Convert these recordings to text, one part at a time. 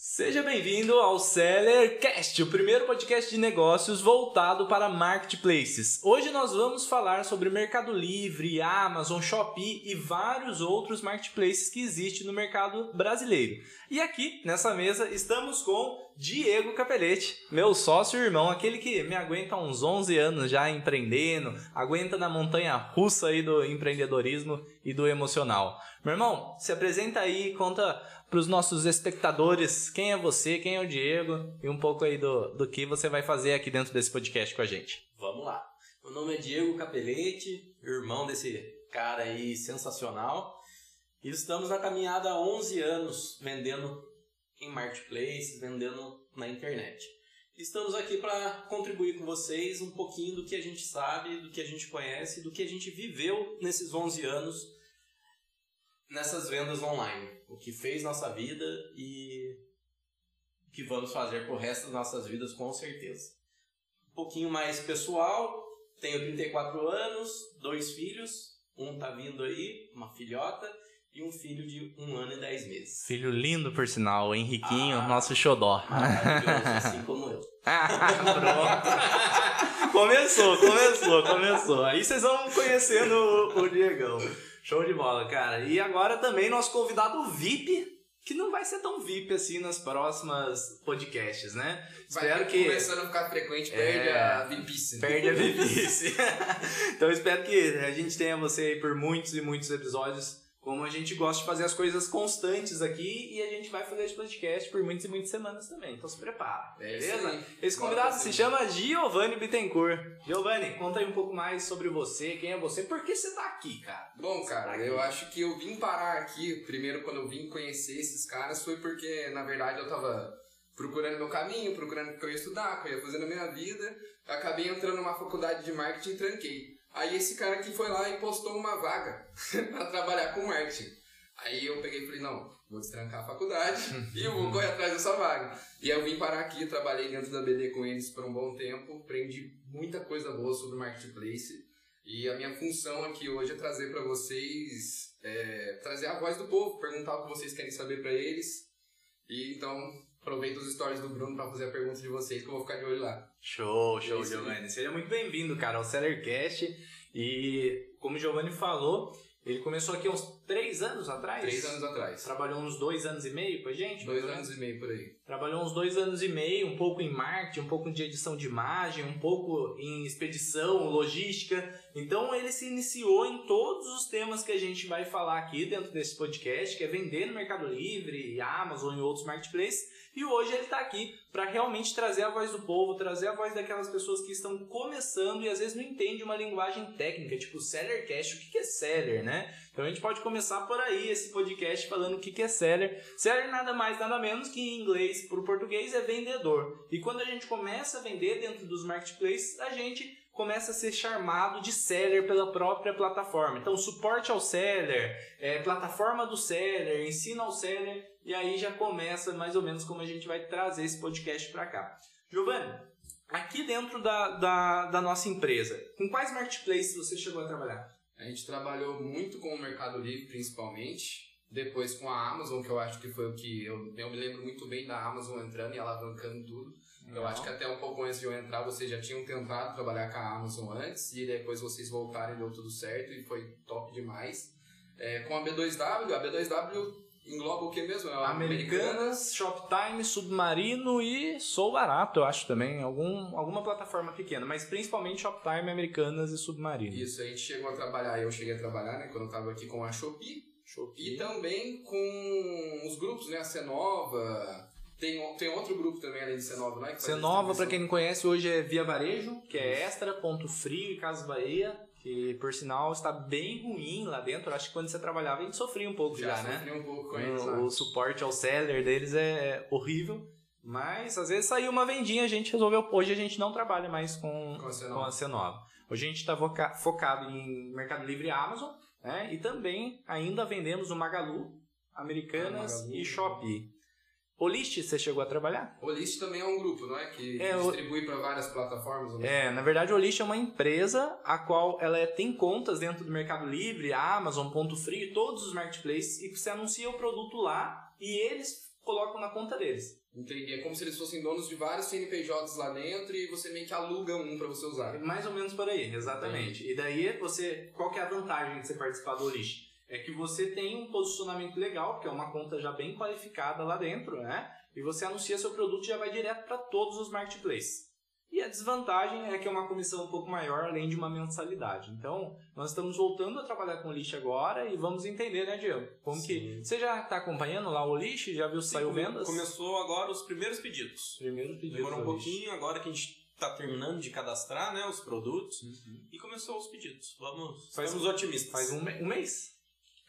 Seja bem-vindo ao Sellercast, o primeiro podcast de negócios voltado para marketplaces. Hoje nós vamos falar sobre Mercado Livre, Amazon, Shopee e vários outros marketplaces que existem no mercado brasileiro. E aqui, nessa mesa, estamos com Diego Capelete, meu sócio e irmão, aquele que me aguenta há uns 11 anos já empreendendo, aguenta na montanha russa aí do empreendedorismo e do emocional. Meu irmão, se apresenta aí, conta para os nossos espectadores quem é você, quem é o Diego e um pouco aí do, do que você vai fazer aqui dentro desse podcast com a gente. Vamos lá. Meu nome é Diego Capelete, irmão desse cara aí sensacional. E estamos na caminhada há 11 anos vendendo em marketplaces, vendendo na internet. Estamos aqui para contribuir com vocês um pouquinho do que a gente sabe, do que a gente conhece, do que a gente viveu nesses 11 anos nessas vendas online. O que fez nossa vida e o que vamos fazer pro resto das nossas vidas, com certeza. Um pouquinho mais pessoal, tenho 34 anos, dois filhos, um tá vindo aí, uma filhota, e um filho de um ano e dez meses. Filho lindo, por sinal, Henriquinho, ah, nosso xodó. Maravilhoso, assim como eu. Pronto. começou, começou, começou. Aí vocês vão conhecendo o, o Diegão. Show de bola, cara. E agora também nosso convidado VIP, que não vai ser tão VIP assim nas próximas podcasts, né? Vai espero que começando a ficar frequente, perde é, a VIPice. Perde a VIPice. então espero que a gente tenha você aí por muitos e muitos episódios como a gente gosta de fazer as coisas constantes aqui e a gente vai fazer esse podcast por muitas e muitas semanas também. Então se prepara, é beleza? Esse convidado se chama Giovanni Bittencourt. Giovanni, conta aí um pouco mais sobre você, quem é você, por que você tá aqui, cara? Bom, cara, tá eu acho que eu vim parar aqui, primeiro quando eu vim conhecer esses caras, foi porque, na verdade, eu tava procurando meu caminho, procurando o que eu ia estudar, o que eu ia fazer na minha vida. Acabei entrando numa faculdade de marketing e tranquei. Aí esse cara aqui foi lá e postou uma vaga para trabalhar com marketing. Aí eu peguei e falei, não, vou destrancar a faculdade e eu vou correr atrás dessa vaga. E aí eu vim parar aqui, trabalhei dentro da BD com eles por um bom tempo, aprendi muita coisa boa sobre marketplace. E a minha função aqui hoje é trazer para vocês, é, trazer a voz do povo, perguntar o que vocês querem saber para eles. E então, aproveita os stories do Bruno para fazer a pergunta de vocês que eu vou ficar de olho lá. Show, show, é Giovanni. Seja muito bem-vindo, cara, ao Sellercast. E como o Giovanni falou, ele começou aqui uns três anos atrás? Três anos atrás. Trabalhou uns dois anos e meio com a gente? Dois anos e meio por aí. Trabalhou uns dois anos e meio, um pouco em marketing, um pouco de edição de imagem, um pouco em expedição, logística. Então ele se iniciou em todos os temas que a gente vai falar aqui dentro desse podcast, que é vender no Mercado Livre, Amazon e outros marketplaces. E hoje ele está aqui para realmente trazer a voz do povo, trazer a voz daquelas pessoas que estão começando e às vezes não entendem uma linguagem técnica, tipo seller cash. O que é seller, né? Então a gente pode começar por aí esse podcast falando o que é seller. Seller nada mais, nada menos que em inglês para o português é vendedor. E quando a gente começa a vender dentro dos marketplaces, a gente começa a ser chamado de seller pela própria plataforma. Então, suporte ao seller, é, plataforma do seller, ensino ao seller, e aí já começa mais ou menos como a gente vai trazer esse podcast para cá. Giovanni, aqui dentro da, da, da nossa empresa, com quais marketplaces você chegou a trabalhar? A gente trabalhou muito com o Mercado Livre, principalmente. Depois com a Amazon, que eu acho que foi o que. Eu, eu me lembro muito bem da Amazon entrando e alavancando tudo. Eu acho que até um pouco antes de eu entrar, vocês já tinham tentado trabalhar com a Amazon antes, e depois vocês voltaram e deu tudo certo, e foi top demais. É, com a B2W, a B2W engloba o que mesmo? É Americanas, Shoptime, Submarino e Sou Barato, eu acho também. Algum, alguma plataforma pequena, mas principalmente Shoptime, Americanas e Submarino. Isso, a gente chegou a trabalhar, eu cheguei a trabalhar, né, quando eu tava aqui com a Shopee. Shopee. E também com os grupos, né, a Cenova, tem, tem outro grupo também além de Cenova, não é? Cenova, para quem não conhece, hoje é Via Varejo, que é Extra, Ponto Frio e Casa Bahia, que por sinal está bem ruim lá dentro. Acho que quando você trabalhava a gente sofria um pouco já, já né? Um pouco com o, eles, o suporte ao seller deles é horrível. Mas às vezes saiu uma vendinha, a gente resolveu. Hoje a gente não trabalha mais com, com a Cenova. Com a Cenova. Hoje a gente está focado em Mercado Livre e Amazon, né? E também ainda vendemos o Magalu, Americanas ah, Magalu. e Shopee. O List você chegou a trabalhar? O List também é um grupo, não é? Que, é, distribui o... para várias plataformas. É, na verdade o List é uma empresa a qual ela é, tem contas dentro do Mercado Livre, Amazon, Ponto Frio, todos os marketplaces e você anuncia o produto lá e eles colocam na conta deles. Entendi. É como se eles fossem donos de vários CNPJs lá dentro e você meio que aluga um para você usar. É mais ou menos por aí, exatamente. E daí você, qual que é a vantagem de você participar do Olish? É que você tem um posicionamento legal, porque é uma conta já bem qualificada lá dentro, né? E você anuncia seu produto e já vai direto para todos os marketplaces. E a desvantagem é que é uma comissão um pouco maior, além de uma mensalidade. Então, nós estamos voltando a trabalhar com o lixo agora e vamos entender, né, Diego? Como Sim. que. Você já está acompanhando lá o lixo? Já viu se saiu vendas? Começou agora os primeiros pedidos. Primeiros pedidos. Demorou um pouquinho, agora que a gente está terminando de cadastrar né, os produtos uhum. e começou os pedidos. Vamos. Faz uns otimistas. Faz um, um mês?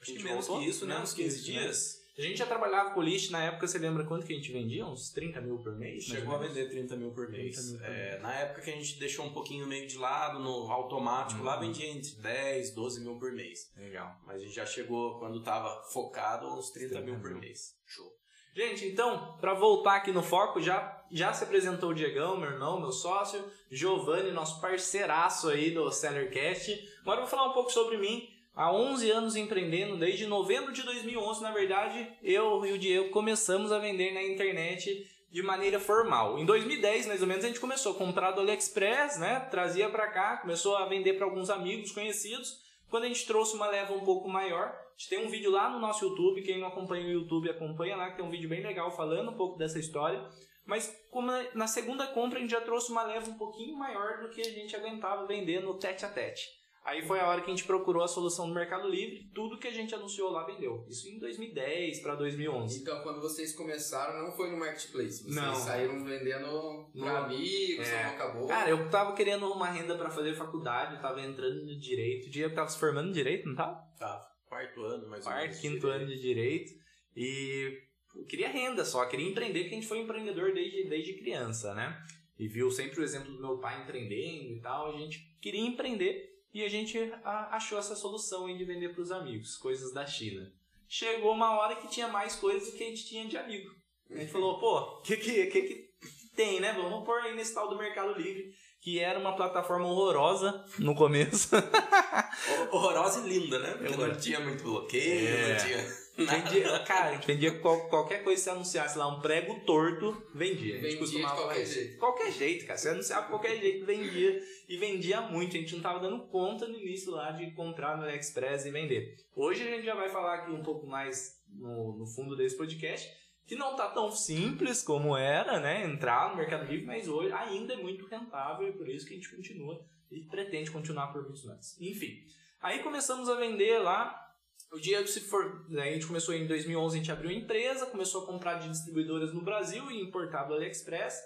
Acho que menos que isso, né? Uns 15 dias. Né? A gente já trabalhava com lixo na época, você lembra quanto que a gente vendia? Uns 30 mil por mês? Chegou a vender 30 mil por mês. Mil por é, mês. Na época que a gente deixou um pouquinho meio de lado, no automático, uhum. lá vendia entre 10, 12 mil por mês. Legal. Mas a gente já chegou, quando estava focado, uns 30, 30 mil por mês. Show. Gente, então, para voltar aqui no foco, já, já se apresentou o Diegão, meu irmão, meu sócio, Giovanni, nosso parceiraço aí do Sellercast. Agora eu vou falar um pouco sobre mim há 11 anos empreendendo, desde novembro de 2011, na verdade, eu e o Diego começamos a vender na internet de maneira formal. Em 2010, mais ou menos, a gente começou a comprar do AliExpress, né? Trazia para cá, começou a vender para alguns amigos conhecidos. Quando a gente trouxe uma leva um pouco maior, a gente tem um vídeo lá no nosso YouTube, quem não acompanha o YouTube acompanha lá, que tem um vídeo bem legal falando um pouco dessa história. Mas como na segunda compra a gente já trouxe uma leva um pouquinho maior do que a gente aguentava vender no tete a tete. Aí foi a hora que a gente procurou a solução no Mercado Livre, tudo que a gente anunciou lá vendeu. Isso em 2010 para 2011. Então, quando vocês começaram, não foi no marketplace, vocês não. saíram vendendo para amigos, é. não acabou. Cara, eu tava querendo uma renda para fazer faculdade, tava entrando no direito, o dia tava se formando em direito, não tava? Tava. Quarto ano, mais Quarto, ou menos. quinto ano de direito. E eu queria renda só, queria empreender, porque a gente foi empreendedor desde, desde criança, né? E viu sempre o exemplo do meu pai empreendendo e tal, a gente queria empreender e a gente achou essa solução de vender para os amigos, coisas da China. Chegou uma hora que tinha mais coisas do que a gente tinha de amigo. A gente falou, pô, o que, que, que, que tem, né? Vamos pôr aí nesse tal do Mercado Livre, que era uma plataforma horrorosa no começo. horrorosa e linda, né? Porque não tinha muito bloqueio, é. não tinha. Vendia, cara, a gente vendia qual, qualquer coisa que você anunciasse lá, um prego torto, vendia. A gente vendia costumava de qualquer jeito. Qualquer jeito, cara. Você anunciava qualquer jeito, vendia. E vendia muito. A gente não tava dando conta no início lá de comprar no AliExpress e vender. Hoje a gente já vai falar aqui um pouco mais no, no fundo desse podcast, que não tá tão simples como era, né? Entrar no Mercado Livre, mas hoje ainda é muito rentável e por isso que a gente continua e pretende continuar por muitos anos. Enfim. Aí começamos a vender lá o Diego se for, a gente começou em 2011, a gente abriu empresa, começou a comprar de distribuidoras no Brasil e importar do AliExpress.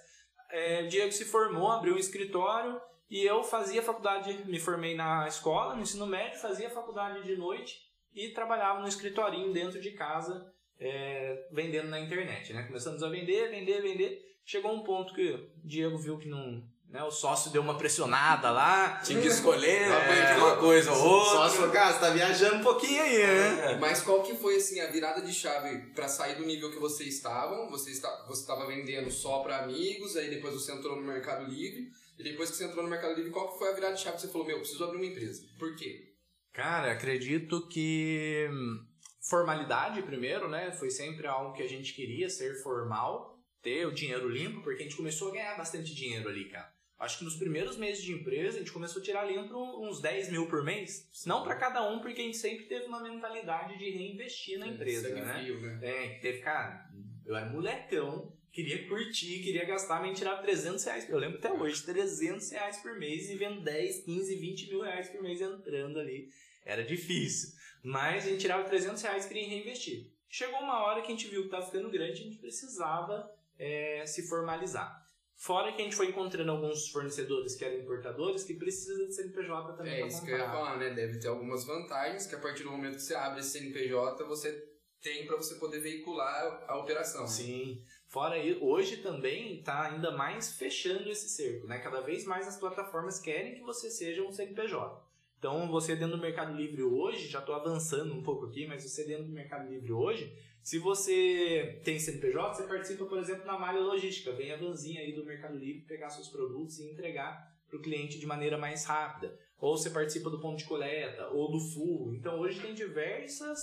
É, o Diego se formou, abriu um escritório e eu fazia faculdade, me formei na escola, no ensino médio, fazia faculdade de noite e trabalhava no escritorinho dentro de casa, é, vendendo na internet, né? Começamos a vender, vender, vender. Chegou um ponto que o Diego viu que não, né, o sócio deu uma pressionada lá. Tinha que escolher é, uma coisa ou outra. Sócio, cara, você tá viajando um pouquinho aí, né? É. Mas qual que foi, assim, a virada de chave para sair do nível que vocês estavam? Você estava você estava vendendo só para amigos, aí depois você entrou no Mercado Livre. E depois que você entrou no Mercado Livre, qual que foi a virada de chave que você falou, meu, preciso abrir uma empresa? Por quê? Cara, acredito que hum, formalidade primeiro, né? Foi sempre algo que a gente queria, ser formal, ter o dinheiro limpo, porque a gente começou a ganhar bastante dinheiro ali, cara. Acho que nos primeiros meses de empresa a gente começou a tirar limpo uns 10 mil por mês. Não para cada um, porque a gente sempre teve uma mentalidade de reinvestir na empresa, né? Fio, né? É, teve, cara, eu era molecão, queria curtir, queria gastar, mas a gente tirava 300 reais. Eu lembro até hoje, 300 reais por mês e vendo 10, 15, 20 mil reais por mês entrando ali. Era difícil. Mas a gente tirava 300 reais e queria reinvestir. Chegou uma hora que a gente viu que estava ficando grande, a gente precisava é, se formalizar. Fora que a gente foi encontrando alguns fornecedores que eram importadores que precisam de CNPJ também. É isso comprar. que eu ia falar, né? Deve ter algumas vantagens que a partir do momento que você abre esse CNPJ, você tem para você poder veicular a operação. Sim. Fora aí, hoje também está ainda mais fechando esse cerco, né? Cada vez mais as plataformas querem que você seja um CNPJ. Então, você dentro do Mercado Livre hoje, já estou avançando um pouco aqui, mas você dentro do Mercado Livre hoje, se você tem CNPJ, você participa, por exemplo, na malha logística. Vem a vanzinha aí do Mercado Livre pegar seus produtos e entregar para o cliente de maneira mais rápida. Ou você participa do ponto de coleta, ou do full. Então, hoje tem diversas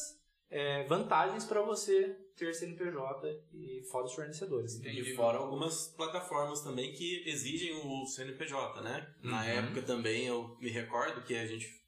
é, vantagens para você ter CNPJ e fora os fornecedores. E fora algumas plataformas também que exigem o CNPJ, né? Na Uhum. época também eu me recordo que a gente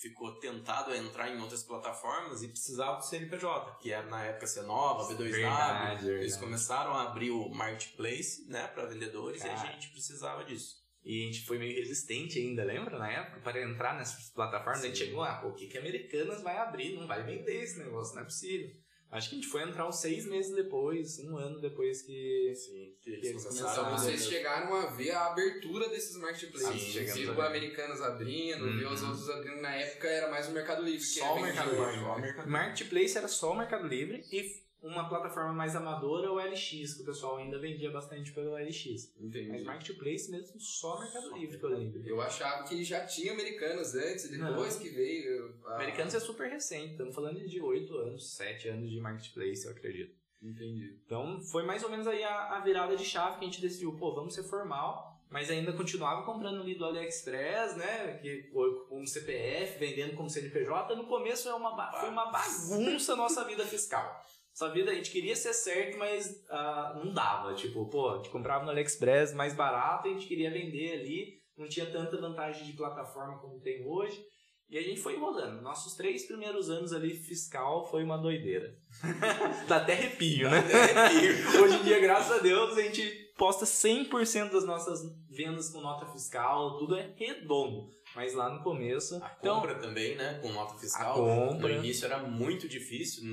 ficou tentado a entrar em outras plataformas e precisava do CNPJ, que era na época C9, B2W. Verdade, Eles verdade. começaram a abrir o marketplace, né, para vendedores e Cara. a gente precisava disso. E a gente foi meio resistente ainda, lembra? Na época, para entrar nessas plataformas, a gente Sim. chegou lá, pô, o que que Americanas vai abrir? Não vai vender esse negócio, não é possível. Acho que a gente foi entrar uns seis meses depois, um ano depois que... Sim, que eles eles começaram Então vocês chegaram a ver a abertura desses marketplaces. Sim, chegamos Viram a o ver. Americanas abrindo, viu os Uhum. outros abrindo. Na época era mais o Mercado Livre. que Só o Mercado Livre, Mercado Marketplace era só o Mercado Livre e uma plataforma mais amadora, o LX, que o pessoal ainda vendia bastante pelo LX. Mas Entendi. Marketplace mesmo, só Mercado Só Livre que eu lembro. Eu achava que já tinha Americanas antes, e depois que veio. A... Americanos é super recente, estamos falando de 8 anos, 7 anos de Marketplace, eu acredito. Entendi. Então foi mais ou menos aí a, a virada de chave que a gente decidiu, pô, vamos ser formal, mas ainda continuava comprando ali do AliExpress, né? Que foi com CPF, vendendo como CNPJ. No começo é uma, foi uma bagunça a nossa vida fiscal. Nossa vida, a gente queria ser certo, mas ah, não dava. Tipo, pô, a gente comprava no AliExpress mais barato, a gente queria vender ali, não tinha tanta vantagem de plataforma como tem hoje. E a gente foi enrolando. Nossos três primeiros anos ali fiscal foi uma doideira. Dá até arrepio, né? Hoje em dia, graças a Deus, a gente posta 100% das nossas vendas com nota fiscal, tudo é redondo. Mas lá no começo. A então, compra também, né, com nota fiscal. A compra. No início era muito difícil,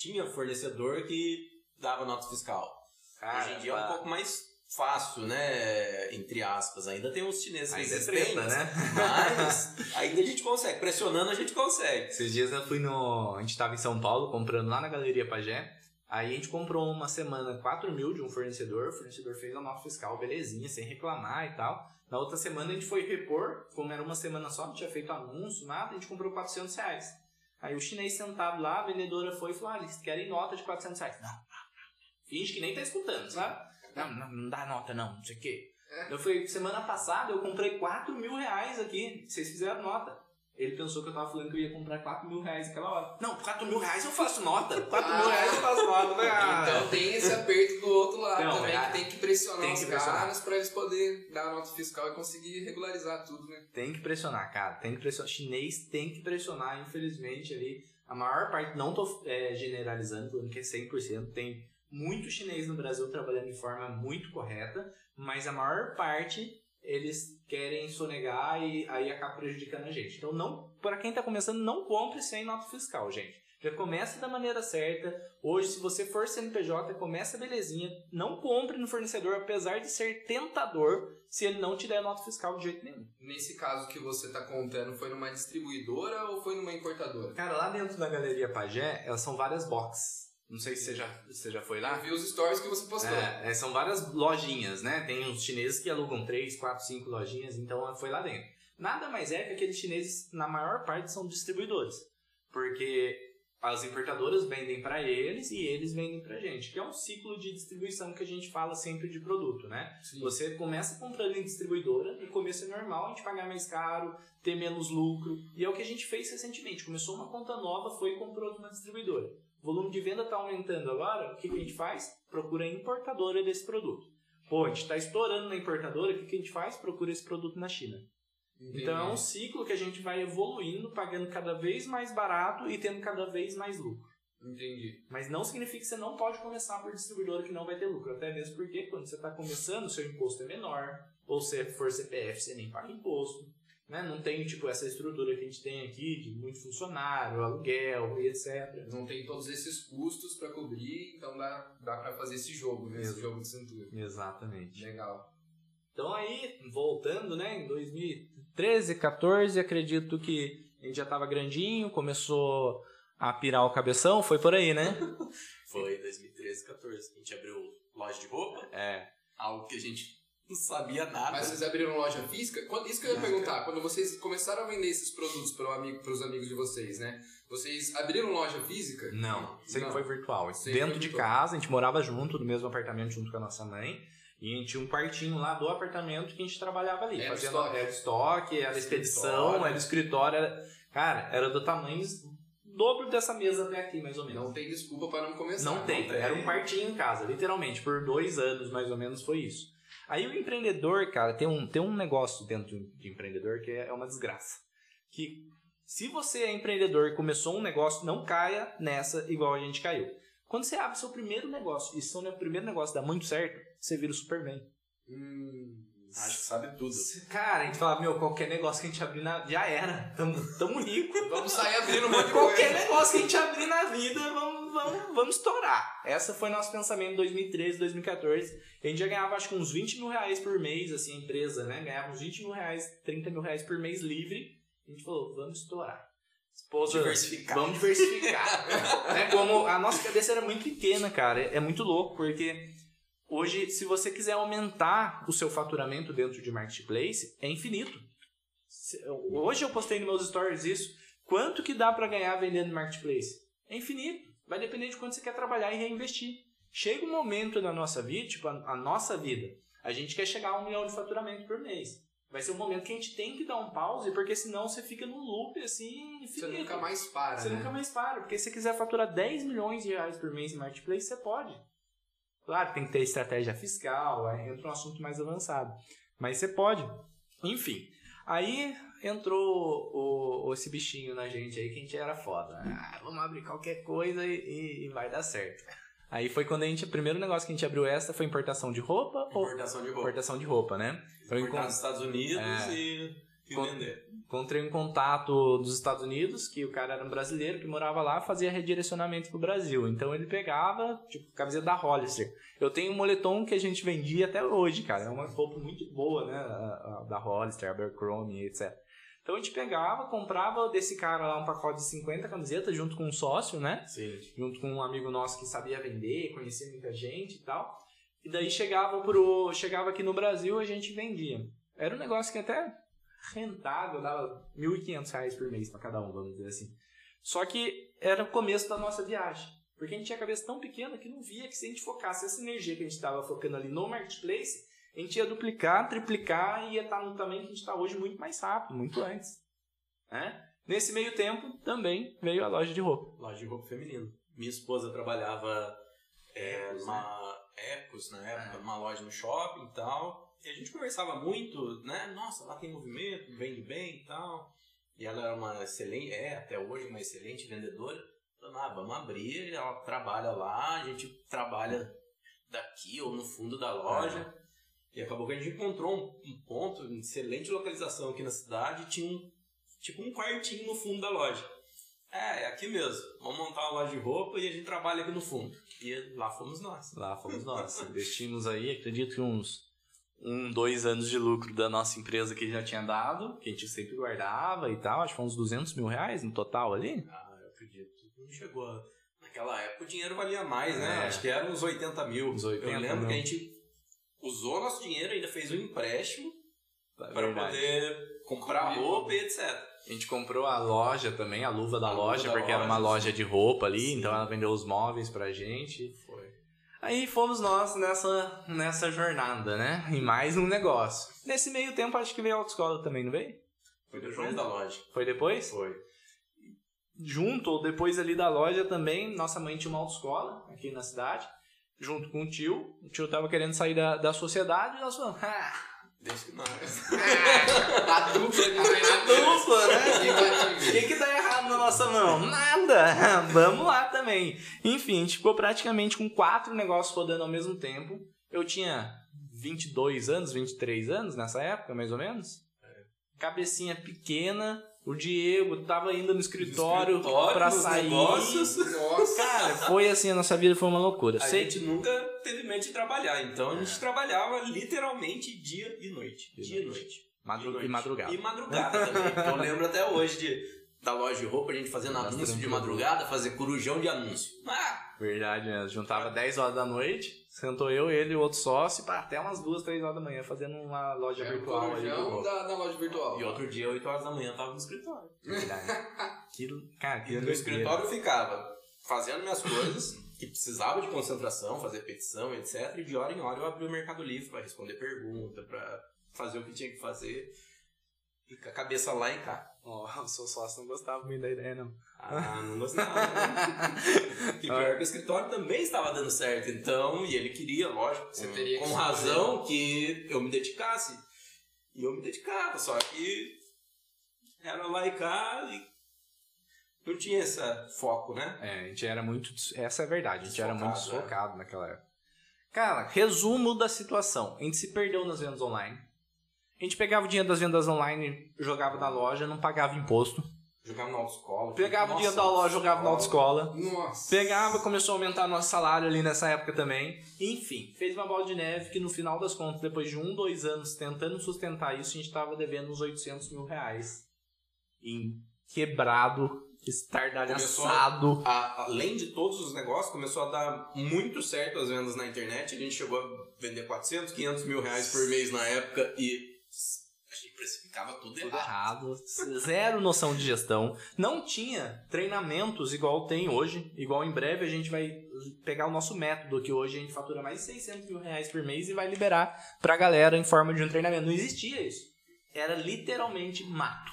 tinha fornecedor que dava nota fiscal. cara, Hoje em dia é um pouco mais fácil, né, entre aspas. Ainda tem uns chineses Ainda é treta, né? mas ainda a gente consegue. Pressionando a gente consegue. Esses dias eu fui no. A gente tava em São Paulo comprando lá na Galeria Pagé. Aí a gente comprou uma semana 4 mil de um fornecedor. O fornecedor fez a nota fiscal, belezinha, sem reclamar e tal. Na outra semana a gente foi repor, como era uma semana só, não tinha feito anúncio, nada, a gente comprou 400 reais. Aí o chinês sentado lá, a vendedora foi e falou: ah, eles querem nota de 400 reais. Não. Finge que nem tá escutando, sabe? Não, não, não dá nota não, não sei o quê. Eu falei, semana passada eu comprei 4 mil reais aqui, vocês fizeram nota. Ele pensou que eu tava falando que eu ia comprar 4 mil reais naquela hora. Não, 4 mil reais eu faço nota. 4 mil Ah. reais eu faço nota. Ah, Então tem esse aperto do outro lado Não, também, é- que tem que pressionar tem os que pressionar. caras pra eles poderem dar a nota fiscal e conseguir regularizar tudo, né? Tem que pressionar, cara. Tem que pressionar. Chinês tem que pressionar, infelizmente, ali. A maior parte, não tô é, generalizando, falando que é 100%. Tem muito chinês no Brasil trabalhando de forma muito correta, mas a maior parte eles querem sonegar e aí acaba prejudicando a gente. Então, não, para quem tá começando, não compre sem nota fiscal, gente. Já começa da maneira certa. Hoje, se você for CNPJ, começa belezinha. Não compre no fornecedor, apesar de ser tentador, se ele não te der nota fiscal de jeito nenhum. Nesse caso que você tá contando, foi numa distribuidora ou foi numa importadora? Cara, lá dentro da Galeria Pagé, elas são várias boxes. Não sei se você já, você já foi lá. Eu vi os stories que você postou. É, é, são várias lojinhas, né? Tem uns chineses que alugam 3, 4, 5 lojinhas, então foi lá dentro. Nada mais é que aqueles chineses, na maior parte, são distribuidores. Porque as importadoras vendem para eles e eles vendem pra gente, que é um ciclo de distribuição que a gente fala sempre de produto, né? Sim. Você começa comprando em distribuidora, no começo é normal a gente pagar mais caro, ter menos lucro, e é o que a gente fez recentemente. Começou uma conta nova, foi e comprou uma distribuidora. O volume de venda está aumentando agora, o que, que a gente faz? Procura a importadora desse produto. Pô, a gente está estourando na importadora, o que, que a gente faz? Procura esse produto na China. Entendi. Então é um ciclo que a gente vai evoluindo, pagando cada vez mais barato e tendo cada vez mais lucro. Entendi. Mas não significa que você não pode começar por distribuidora que não vai ter lucro. Até mesmo porque quando você está começando, seu imposto é menor. Ou se for CPF, você nem paga imposto. Né? Não tem tipo essa estrutura que a gente tem aqui de muito funcionário, aluguel e etc. Não tem todos esses custos pra cobrir, então dá, dá pra fazer esse jogo, né? Esse Mesmo. jogo de cintura. Exatamente. Legal. Então aí, voltando, né, em 2013, 14, acredito que a gente já estava grandinho, começou a pirar o cabeção, foi por aí, né? Foi 2013, 14. A gente abriu loja de roupa, É. algo que a gente não sabia nada. Mas vocês abriram loja física? Quando- Isso que eu ia perguntar. Quando vocês começaram a vender esses produtos para amigo, os amigos de vocês, né? Vocês abriram loja física? Não, sempre Não. foi virtual. Sempre Dentro foi de virtual. casa, a gente morava junto, no mesmo apartamento, junto com a nossa mãe. E a gente tinha um quartinho lá do apartamento que a gente trabalhava ali. Era fazendo, estoque. Era estoque, era expedição, Escritório. era escritório. Era, cara, era do tamanho dobro dessa mesa até aqui, mais ou menos. Não tem desculpa pra não começar. Não tem, tem. era um quartinho em casa, literalmente, por dois anos mais ou menos foi isso. Aí o empreendedor, cara, tem um, tem um negócio dentro de empreendedor que é é uma desgraça. Que se você é empreendedor e começou um negócio, não caia nessa igual a gente caiu. Quando você abre seu primeiro negócio e seu primeiro negócio dá muito certo, você vira o Superman. Hum, Acho que sabe tudo. Cara, a gente fala, meu, qualquer negócio que a gente abrir na... já era. Tamo, tamo rico. vamos sair abrindo um monte de Qualquer coisa. negócio que a gente abrir na vida, vamos, vamos, vamos estourar. Essa foi nosso pensamento em 2013, 2014. A gente já ganhava acho que uns 20 mil reais por mês, assim, a empresa, né? Ganhava uns 20 mil reais, 30 mil reais por mês livre. A gente falou, vamos estourar. Esposa, Diversificar. Vamos diversificar. né? Como a nossa cabeça era muito pequena, cara. É muito louco, porque hoje, se você quiser aumentar o seu faturamento dentro de marketplace, é infinito. Hoje eu postei nos meus stories isso. Quanto que dá pra ganhar vendendo marketplace? É infinito. Vai depender de quanto você quer trabalhar e reinvestir. Chega um momento na nossa vida, tipo, a, a nossa vida, a gente quer chegar a um milhão de faturamento por mês. Vai ser um momento que a gente tem que dar um pause, porque senão você fica num loop assim Você infinito. nunca mais para, Você né? nunca mais para, porque se você quiser faturar 10 milhões de reais por mês em marketplace, você pode. Claro, tem que ter estratégia fiscal, aí entra um assunto mais avançado. Mas você pode. Enfim, aí entrou o, o- esse bichinho na gente aí que a gente era foda. Ah, vamos abrir qualquer coisa e, e- e vai dar certo. Aí foi quando a gente, o primeiro negócio que a gente abriu essa foi importação de roupa ou Importação de roupa. importação de roupa, né? Importar dos Estados Unidos É. e, Encontrei um contato dos Estados Unidos, que o cara era um brasileiro que morava lá, fazia redirecionamento pro Brasil. Então ele pegava, tipo, camiseta da Hollister. Eu tenho um moletom que a gente vendia até hoje, cara. É uma roupa muito boa, né? a- a- Da Hollister, Abercrombie, etc. Então a gente pegava, comprava desse cara lá um pacote de 50 camisetas junto com um sócio, né? Sim. junto com um amigo nosso que sabia vender, conhecia muita gente e tal. E daí chegava pro chegava aqui no Brasil, a gente vendia. Era um negócio que até rentável, dava 1.500 reais por mês para cada um, vamos dizer assim. Só que era o começo da nossa viagem. Porque a gente tinha a cabeça tão pequena que não via que se a gente focasse essa energia que a gente estava focando ali no marketplace, a gente ia duplicar, triplicar e ia estar no tamanho que a gente está hoje muito mais rápido, muito antes. Né? Nesse meio tempo, também veio a loja de roupa. Loja de roupa feminino. Minha esposa trabalhava é, Ecos, numa Ecos na época, É. numa loja no shopping e tal. A gente conversava muito, né? Nossa, lá tem movimento, vende bem e tal. E ela era uma excelente, é até hoje uma excelente vendedora. Falei, ah, vamos abrir, ela trabalha lá, a gente trabalha daqui ou no fundo da loja. E acabou que a gente encontrou um, um ponto, uma excelente localização aqui na cidade, tinha um, tipo um quartinho no fundo da loja. É, é aqui mesmo. Vamos montar uma loja de roupa e a gente trabalha aqui no fundo. E lá fomos nós. Lá fomos nós. Investimos aí, acredito que uns um, dois anos de lucro da nossa empresa que já tinha dado, que a gente sempre guardava e tal. Acho que foi uns 200 mil reais no total ali. Ah, eu acredito. Não chegou a... Naquela época o dinheiro valia mais, né? É. Acho que era uns 80 mil. Uns 80 eu lembro mil. que a gente usou nosso dinheiro, ainda fez um empréstimo para Verdade. poder comprar Comer. roupa e etc. A gente comprou a loja também, a luva da A luva loja, da porque era uma loja, loja de roupa ali, Sim. então ela vendeu os móveis pra gente. Aí fomos nós nessa, nessa jornada, né? Em mais um negócio. Nesse meio tempo, acho que veio a autoescola também, não veio? Foi depois da loja. Foi depois? Foi. junto ou depois ali da loja também, nossa mãe tinha uma autoescola aqui na cidade, junto com o tio. O tio tava querendo sair da, da sociedade e nós falamos, ah, Deixa que nós. A dupla a dupla, né? O que que tá errado na nossa mão? Nada! Vamos lá também. Enfim, a gente ficou praticamente com quatro negócios rodando ao mesmo tempo. Eu tinha 22 anos, 23 anos nessa época, mais ou menos. Cabecinha pequena. O Diego tava indo no escritório, escritório, pra sair. negócios. Nossa. Cara, foi assim, a nossa vida foi uma loucura. A Sei- gente nunca teve mente de trabalhar, então a gente trabalhava literalmente dia e noite. De dia noite. e noite. Madru- noite. e madrugada. E madrugada também. porque eu lembro até hoje de, da loja de roupa, a gente fazendo anúncio de madrugada, fazer corujão de anúncio. Ah, Verdade mesmo. Juntava 10 horas da noite, sentou eu, ele e o outro sócio, pá, até umas 2, 3 horas da manhã, fazendo uma loja É virtual aí. da, loja virtual. e outro dia, 8 horas da manhã, eu tava no escritório. Verdade. Que, cara, que E no escritório eu ficava fazendo minhas coisas, que precisava de concentração, fazer petição, etc. E de hora em hora eu abria o Mercado Livre para responder pergunta, para fazer o que tinha que fazer. e com a cabeça lá e cá. Ó, o seu sócio não gostava muito da ideia, não. Ah, não gostava. né? e pior que o escritório também estava dando certo, então, e ele queria, lógico, Você com, teria com razão, que eu me dedicasse. E eu me dedicava, só que era lá e cá e não tinha esse foco, né? É, a gente era muito. Essa é a verdade, a gente era muito Desfocado, desfocado naquela época. Cara, resumo da situação: a gente se perdeu nas vendas online. A gente pegava o dinheiro das vendas online, jogava na loja, não pagava imposto. Jogava na autoescola. Pegava o Nossa, dinheiro da loja, jogava na autoescola. Nossa. Pegava, começou a aumentar nosso salário ali nessa época também. Enfim, fez uma bola de neve que no final das contas, depois de um, dois anos tentando sustentar isso, a gente tava devendo uns 800 mil reais. Em quebrado, estardalhaçado. A- além de todos os negócios, começou a dar muito certo as vendas na internet. A gente chegou a vender 400, 500 mil reais por mês na época e precificava tudo Tudo errado. errado, zero noção de gestão. Não tinha treinamentos igual tem hoje. Igual em breve a gente vai pegar o nosso método, que hoje a gente fatura mais de 600 mil reais por mês e vai liberar pra galera em forma de um treinamento. Não existia isso. Era literalmente mato.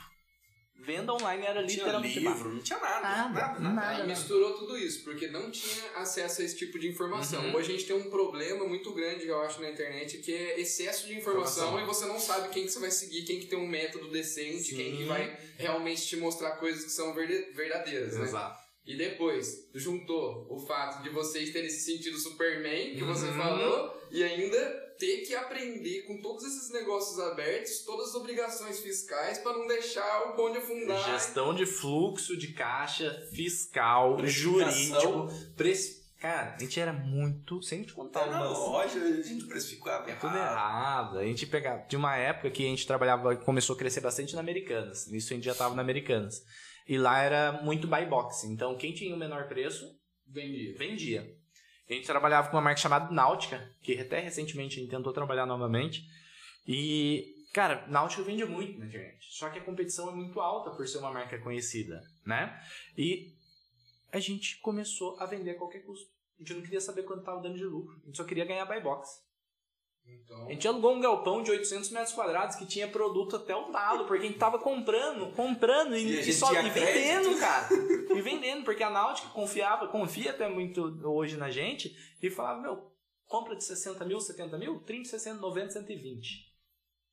Venda online era Não tinha literalmente livro, não tinha nada. Nada, nada, nada. Aí nada. misturou tudo isso, porque não tinha acesso a esse tipo de informação. Uhum. Hoje a gente tem um problema muito grande, eu acho, na internet, que é excesso de informação, Informação. e você não sabe quem que você vai seguir, quem que tem um método decente, quem que Sim. vai realmente te mostrar coisas que são verdadeiras, né? Exato. E depois, juntou o fato de vocês terem se sentido Superman, que você Uhum. falou, e ainda ter que aprender com todos esses negócios abertos, todas as obrigações fiscais, para não deixar o bonde afundar. Gestão de fluxo de caixa, fiscal, jurídico, preço. Cara, a gente era muito. Sem te contar na umas- loja, a gente precificava É tudo errado. A gente pegava. De uma época que a gente trabalhava, começou a crescer bastante na Americanas. Isso a gente já tava na Americanas. E lá era muito buy box. Então quem tinha o menor preço, Vendia. vendia. A gente trabalhava com uma marca chamada Náutica, que até recentemente a gente tentou trabalhar novamente. E, cara, Náutica vende muito na internet. Só que a competição é muito alta por ser uma marca conhecida, né? E a gente começou a vender a qualquer custo. A gente não queria saber quanto estava dando de lucro. A gente só queria ganhar buy box. Então, A gente alugou um galpão de 800 metros quadrados que tinha produto até o talo, porque a gente tava comprando, comprando e, E e só, e vendendo, cara. E vendendo, porque a Náutica confiava, confia até muito hoje na gente e falava, meu, compra de 60 mil, 70 mil, 30, 60, 90, 120.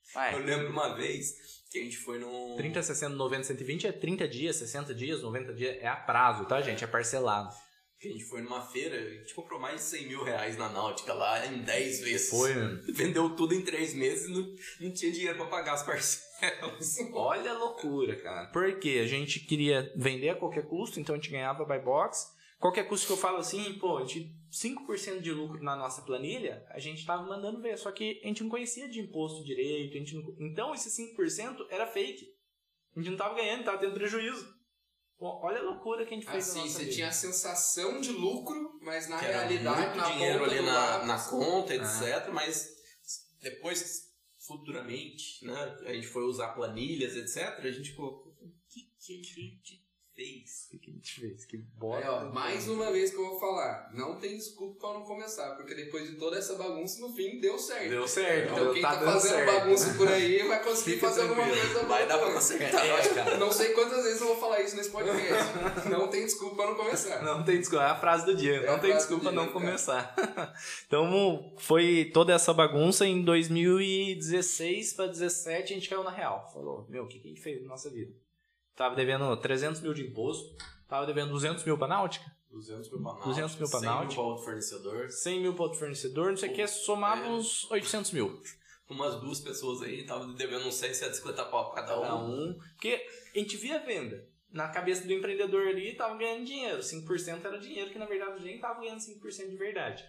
Eu Vai. lembro uma vez que a gente foi num. 30, 60, 90, 120 é 30 dias, 60 dias, 90 dias, é a prazo, tá, gente? É parcelado. A gente foi numa feira, a gente comprou mais de 100 mil reais na Náutica lá em 10 vezes. Foi, mano. Vendeu tudo em 3 meses e não, não tinha dinheiro pra pagar as parcelas. Olha a loucura, cara. Porque a gente queria vender a qualquer custo, então a gente ganhava buy box. Qualquer custo que eu falo assim, pô, a gente 5% de lucro na nossa planilha, a gente tava mandando ver. Só que a gente não conhecia de imposto direito. A gente não... Então esse 5% era fake. A gente não tava ganhando, tava tendo prejuízo. Olha a loucura que a gente fez na assim, nossa você vida. tinha a sensação de lucro, mas na Que era realidade, muito na dinheiro ali na, na conta, Ah. etc. Mas depois, futuramente, né, a gente foi usar planilhas, etc. A gente colocou. O que, que a gente fez? O que a gente fez? Que bota. ó, mais uma vez que eu vou falar, não tem desculpa pra não começar, porque depois de toda essa bagunça, no fim deu certo. Deu certo. Então quem tá, dando fazendo certo, bagunça né? por aí vai conseguir Fica fazer alguma tranquilo. coisa Vai dar pra consertar. É, cara. Não sei quantas vezes eu vou falar isso nesse podcast. não tem desculpa pra não começar. Não tem desculpa, é a frase do dia. É não tem desculpa do não cara. começar. então foi toda essa bagunça em 2016 para 17 a gente caiu na real. Falou, meu, o que, que a gente fez na nossa vida? Tava devendo 300 mil de imposto, tava devendo 200 mil pra náutica, 200 mil pra náutica. 200 mil pra 100 náutica. mil pra outro fornecedor. 100 mil para outro fornecedor, não sei o que, somava É. uns 800 mil. Umas duas pessoas aí tava devendo uns 100, 150 pau pra cada Cada um. um. Porque a gente via a venda. Na cabeça do empreendedor ali, tava ganhando dinheiro. 5% era dinheiro que na verdade nem tava ganhando 5% de verdade.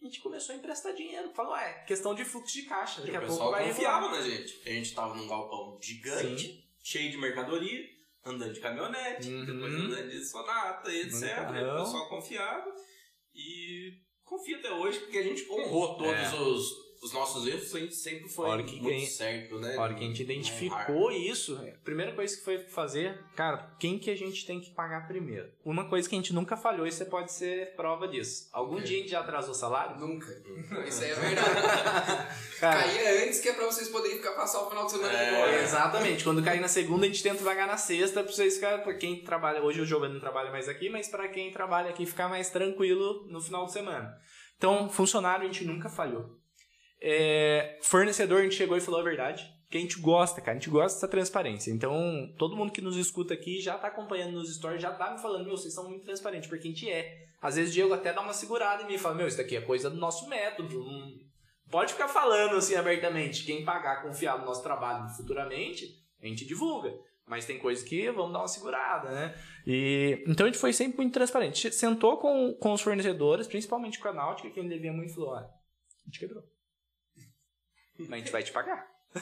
A gente começou a emprestar dinheiro. Falou, é, questão de fluxo de caixa. Daqui a pouco vai confiava na gente. A gente tava num galpão gigante, cheio de mercadoria, andando de caminhonete, Uhum. depois andando de sonata etc. Carrão. o pessoal confiava. E confia até hoje, porque a gente honrou todos É. os, os nossos erros, a gente sempre foi hora que muito certo, né? A hora que a gente identificou isso, a primeira coisa que foi fazer, cara, quem que a gente tem que pagar primeiro? Uma coisa que a gente nunca falhou e você pode ser prova disso. Algum Ok. dia a gente já atrasou salário? Nunca. Isso aí é verdade. Cara, Caía antes, que é pra vocês poderem ficar passar o final de semana É, de boa. Exatamente. Quando cair na segunda, a gente tenta vagar na sexta pra vocês ficarem. Pra quem trabalha. Hoje o Giovanni não trabalha mais aqui, mas pra quem trabalha aqui ficar mais tranquilo no final de semana. Então, funcionário a gente nunca falhou. É, fornecedor, a gente chegou e falou a verdade. Que a gente gosta, cara. A gente gosta dessa transparência. Então, todo mundo que nos escuta aqui já tá acompanhando nos stories, já tá me falando, meu, vocês são muito transparentes, porque a gente é. Às vezes o Diego até dá uma segurada e fala, meu, isso daqui é coisa do nosso método. Pode ficar falando assim abertamente. Quem pagar confiar no nosso trabalho futuramente, a gente divulga. Mas tem coisas que vamos dar uma segurada, né? E, então a gente foi sempre muito transparente. Sentou com, com os fornecedores, principalmente com a Náutica, que ele devia muito e falou: olha, a gente quebrou. Mas a gente vai te pagar.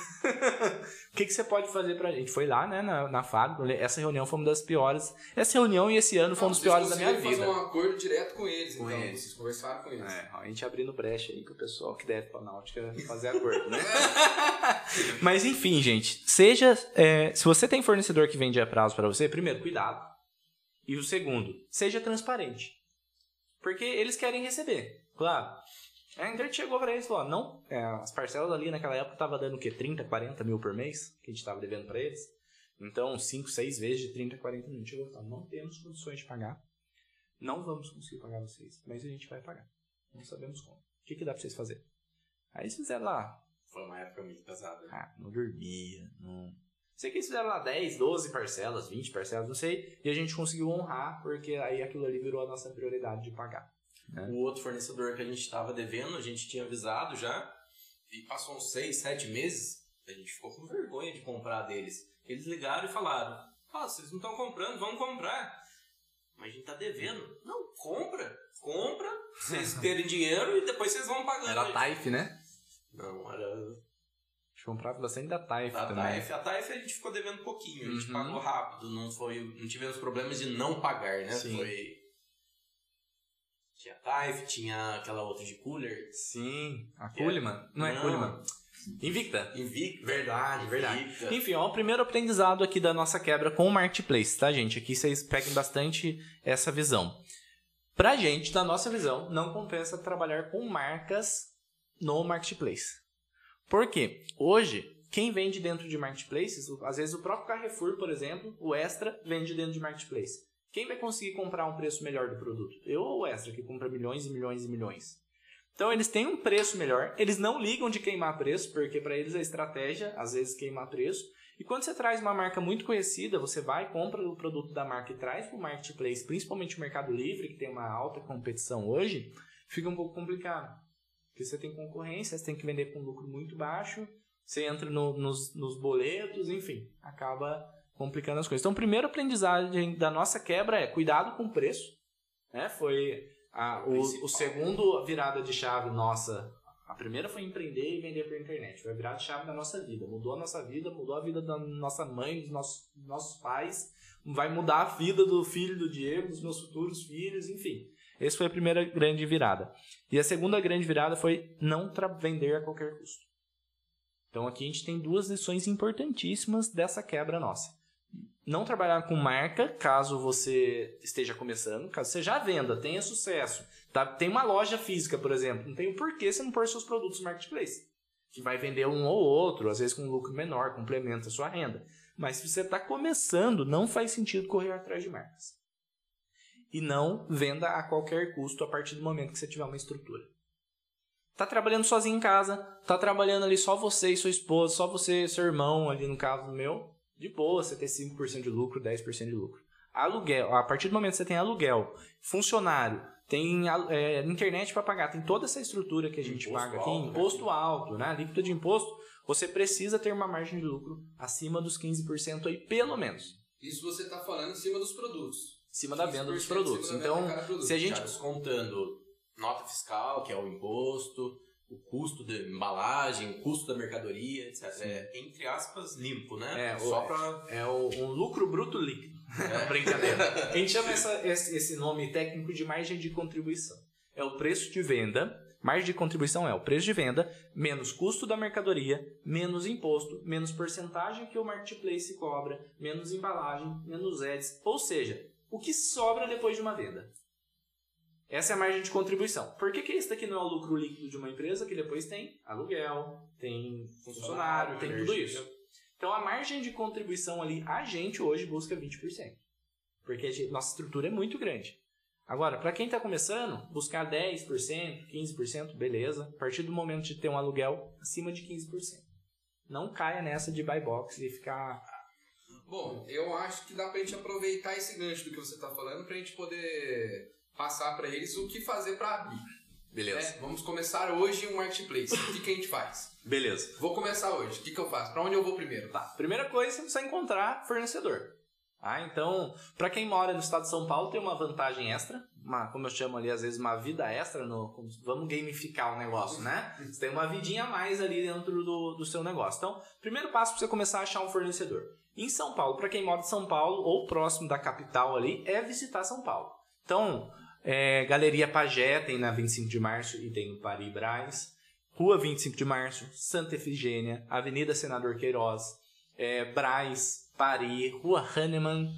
o que, que você pode fazer pra gente? Foi lá, né, na, na fábrica. Essa reunião foi uma das piores. Essa reunião e esse ano foi um dos Vocês piores da minha vida. fazer um acordo direto com eles, Com então. eles. Vocês conversaram com eles. É, a gente abrindo brecha aí com o pessoal que deve pra Náutica fazer acordo, né? Mas enfim, gente, seja. é, se você tem fornecedor que vende a prazo para você, primeiro, cuidado. E o segundo, seja transparente. Porque eles querem receber, claro. A gente chegou para eles e falou: ó, não, é, as parcelas ali naquela época tava dando o quê? 30, 40 mil por mês que a gente tava devendo para eles. Então, 5, 6 vezes de 30, 40 mil. A gente chegou e falou: não temos condições de pagar. Não vamos conseguir pagar vocês, mas a gente vai pagar. Não sabemos como. O que, que dá pra vocês fazerem? Aí eles fizeram lá. Foi uma época muito pesada. Ah, não dormia. Não... Sei que eles fizeram lá 10, 12 parcelas, 20 parcelas, não sei. E a gente conseguiu honrar, porque aí aquilo ali virou a nossa prioridade de pagar. O outro fornecedor que a gente estava devendo, a gente tinha avisado já. E passou uns seis, sete meses, a gente ficou com vergonha de comprar deles. Eles ligaram e falaram: Ah, vocês não estão comprando, vamos comprar. Mas a gente tá devendo. Não, compra. Compra, vocês terem dinheiro e depois vocês vão pagando. Era a Taif, né? Não, era A gente comprava bastante da Taif a também. Taif. A Taif a gente ficou devendo pouquinho, a gente Uhum. pagou rápido, não foi. Não tivemos problemas de não pagar, né? Sim. Foi. Tinha Taif, tinha aquela outra de cooler. Sim. A Que é- Kuhlman? Não é Não. Kuhlman? Invicta. Invicta. Verdade, verdade. Invicta. Enfim, ó, o primeiro aprendizado aqui da nossa quebra com o Marketplace, tá, gente? Aqui vocês peguem bastante essa visão. Pra gente, na nossa visão, não compensa trabalhar com marcas no Marketplace. Por quê? Hoje, quem vende dentro de Marketplaces, às vezes o próprio Carrefour, por exemplo, o Extra, vende dentro de Marketplace. Quem vai conseguir comprar um preço melhor do produto? Eu ou o Extra, que compra milhões e milhões e milhões? Então eles têm um preço melhor, eles não ligam de queimar preço, porque para eles a estratégia às vezes queimar preço. E quando você traz uma marca muito conhecida, você vai, compra o produto da marca e traz para o marketplace, principalmente o Mercado Livre, que tem uma alta competição hoje, fica um pouco complicado. Porque você tem concorrência, você tem que vender com lucro muito baixo, você entra no- nos, nos boletos, enfim, acaba complicando as coisas. Então, o primeiro aprendizagem da nossa quebra é cuidado com o preço. Né? Foi a, o, Principal. o segundo virada de chave nossa. A primeira foi empreender e vender pela internet. Foi a virada de chave da nossa vida. Mudou a nossa vida, mudou a vida da nossa mãe, dos nossos, dos nossos pais. Vai mudar a vida do filho do Diego, dos meus futuros filhos, enfim. Essa foi a primeira grande virada. E a segunda grande virada foi não vender a qualquer custo. Então aqui a gente tem duas lições importantíssimas dessa quebra nossa. Não trabalhar com marca, caso você esteja começando, caso você já venda, tenha sucesso. Tá? Tem uma loja física, por exemplo, não tem o porquê você não pôr seus produtos no marketplace. Que vai vender um ou outro, às vezes com um lucro menor, complementa a sua renda. Mas se você está começando, não faz sentido correr atrás de marcas. E não venda a qualquer custo a partir do momento que você tiver uma estrutura. Tá trabalhando sozinho em casa, tá trabalhando ali só você e sua esposa, só você e seu irmão, ali no caso meu, de boa você ter 5% de lucro, 10% de lucro. Aluguel, a partir do momento que você tem aluguel, funcionário, tem é, internet para pagar, tem toda essa estrutura que a gente Imposto paga aqui, alto, né? imposto alto, né? Líquida de imposto, você precisa ter uma margem de lucro acima dos 15% aí, pelo menos. Isso você tá falando em cima dos produtos. Em cima da venda 15% dos produtos. da venda Então, produto. se a gente Já descontando nota fiscal, que é o imposto, o custo da embalagem, o custo da mercadoria, etc. É, entre aspas, limpo, né? É, Só o- pra... É o, um lucro bruto líquido. É. Brincadeira. A gente chama essa- esse, esse nome técnico de margem de contribuição. É o preço de venda. Margem de contribuição é o preço de venda menos custo da mercadoria, menos imposto, menos porcentagem que o marketplace cobra, menos embalagem, menos ads. Ou seja, o que sobra depois de uma venda. Essa é a margem de contribuição. Por que, que esse daqui não é o lucro líquido de uma empresa que depois tem aluguel, tem funcionário, tem tudo isso? Então a margem de contribuição ali, a gente hoje busca 20%. Porque a gente- nossa estrutura é muito grande. Agora, para quem está começando, buscar 10%, 15%, beleza. A partir do momento de ter um aluguel acima de 15%. Não caia nessa de buy box e ficar. Bom, eu acho que dá pra gente aproveitar esse gancho do que você tá falando pra gente poder passar pra eles o que fazer pra abrir. Beleza. né? Vamos começar hoje um marketplace. O que, que a gente faz? Beleza. Vou começar hoje. O que, que eu faço? Pra onde eu vou primeiro? Tá. Primeira coisa, você precisa encontrar fornecedor. Tá? Então, para quem mora no estado de São Paulo, tem uma vantagem extra, uma, como eu chamo ali, às vezes, uma vida extra. No, vamos gamificar o negócio, né? Você tem uma vidinha a mais ali dentro do, do seu negócio. Então, primeiro passo para você começar a achar um fornecedor. Em São Paulo, para quem mora em São Paulo ou próximo da capital ali, é visitar São Paulo. Então, é, Galeria Pagé tem na 25 de março e tem no Paris Braz. Rua 25 de março, Santa Efigênia, Avenida Senador Queiroz, é, Braz, Paris, Rua Hahnemann,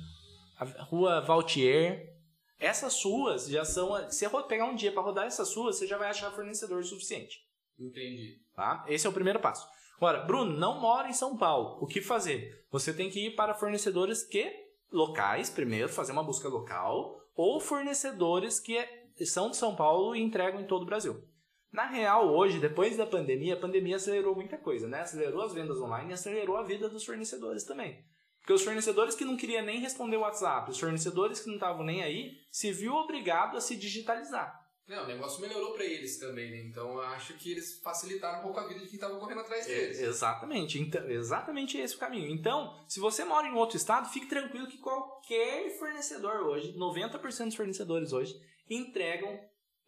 Rua Valtier. Essas ruas já são. Se você pegar um dia para rodar essas ruas, você já vai achar fornecedor suficiente. Entendi. Tá? Esse é o primeiro passo. Agora, Bruno, não mora em São Paulo. O que fazer? Você tem que ir para fornecedores que locais, primeiro, fazer uma busca local, ou fornecedores que é- são de São Paulo e entregam em todo o Brasil. Na real, hoje, depois da pandemia, a pandemia acelerou muita coisa, né? Acelerou as vendas online e acelerou a vida dos fornecedores também. Porque os fornecedores que não queriam nem responder o WhatsApp, os fornecedores que não estavam nem aí, se viu obrigado a se digitalizar. Não, o negócio melhorou pra eles também, né? Então eu acho que eles facilitaram um pouco a vida de quem tava correndo atrás deles. É, exatamente, então, exatamente esse o caminho. Então, se você mora em outro estado, fique tranquilo que qualquer fornecedor hoje, 90% dos fornecedores hoje, entregam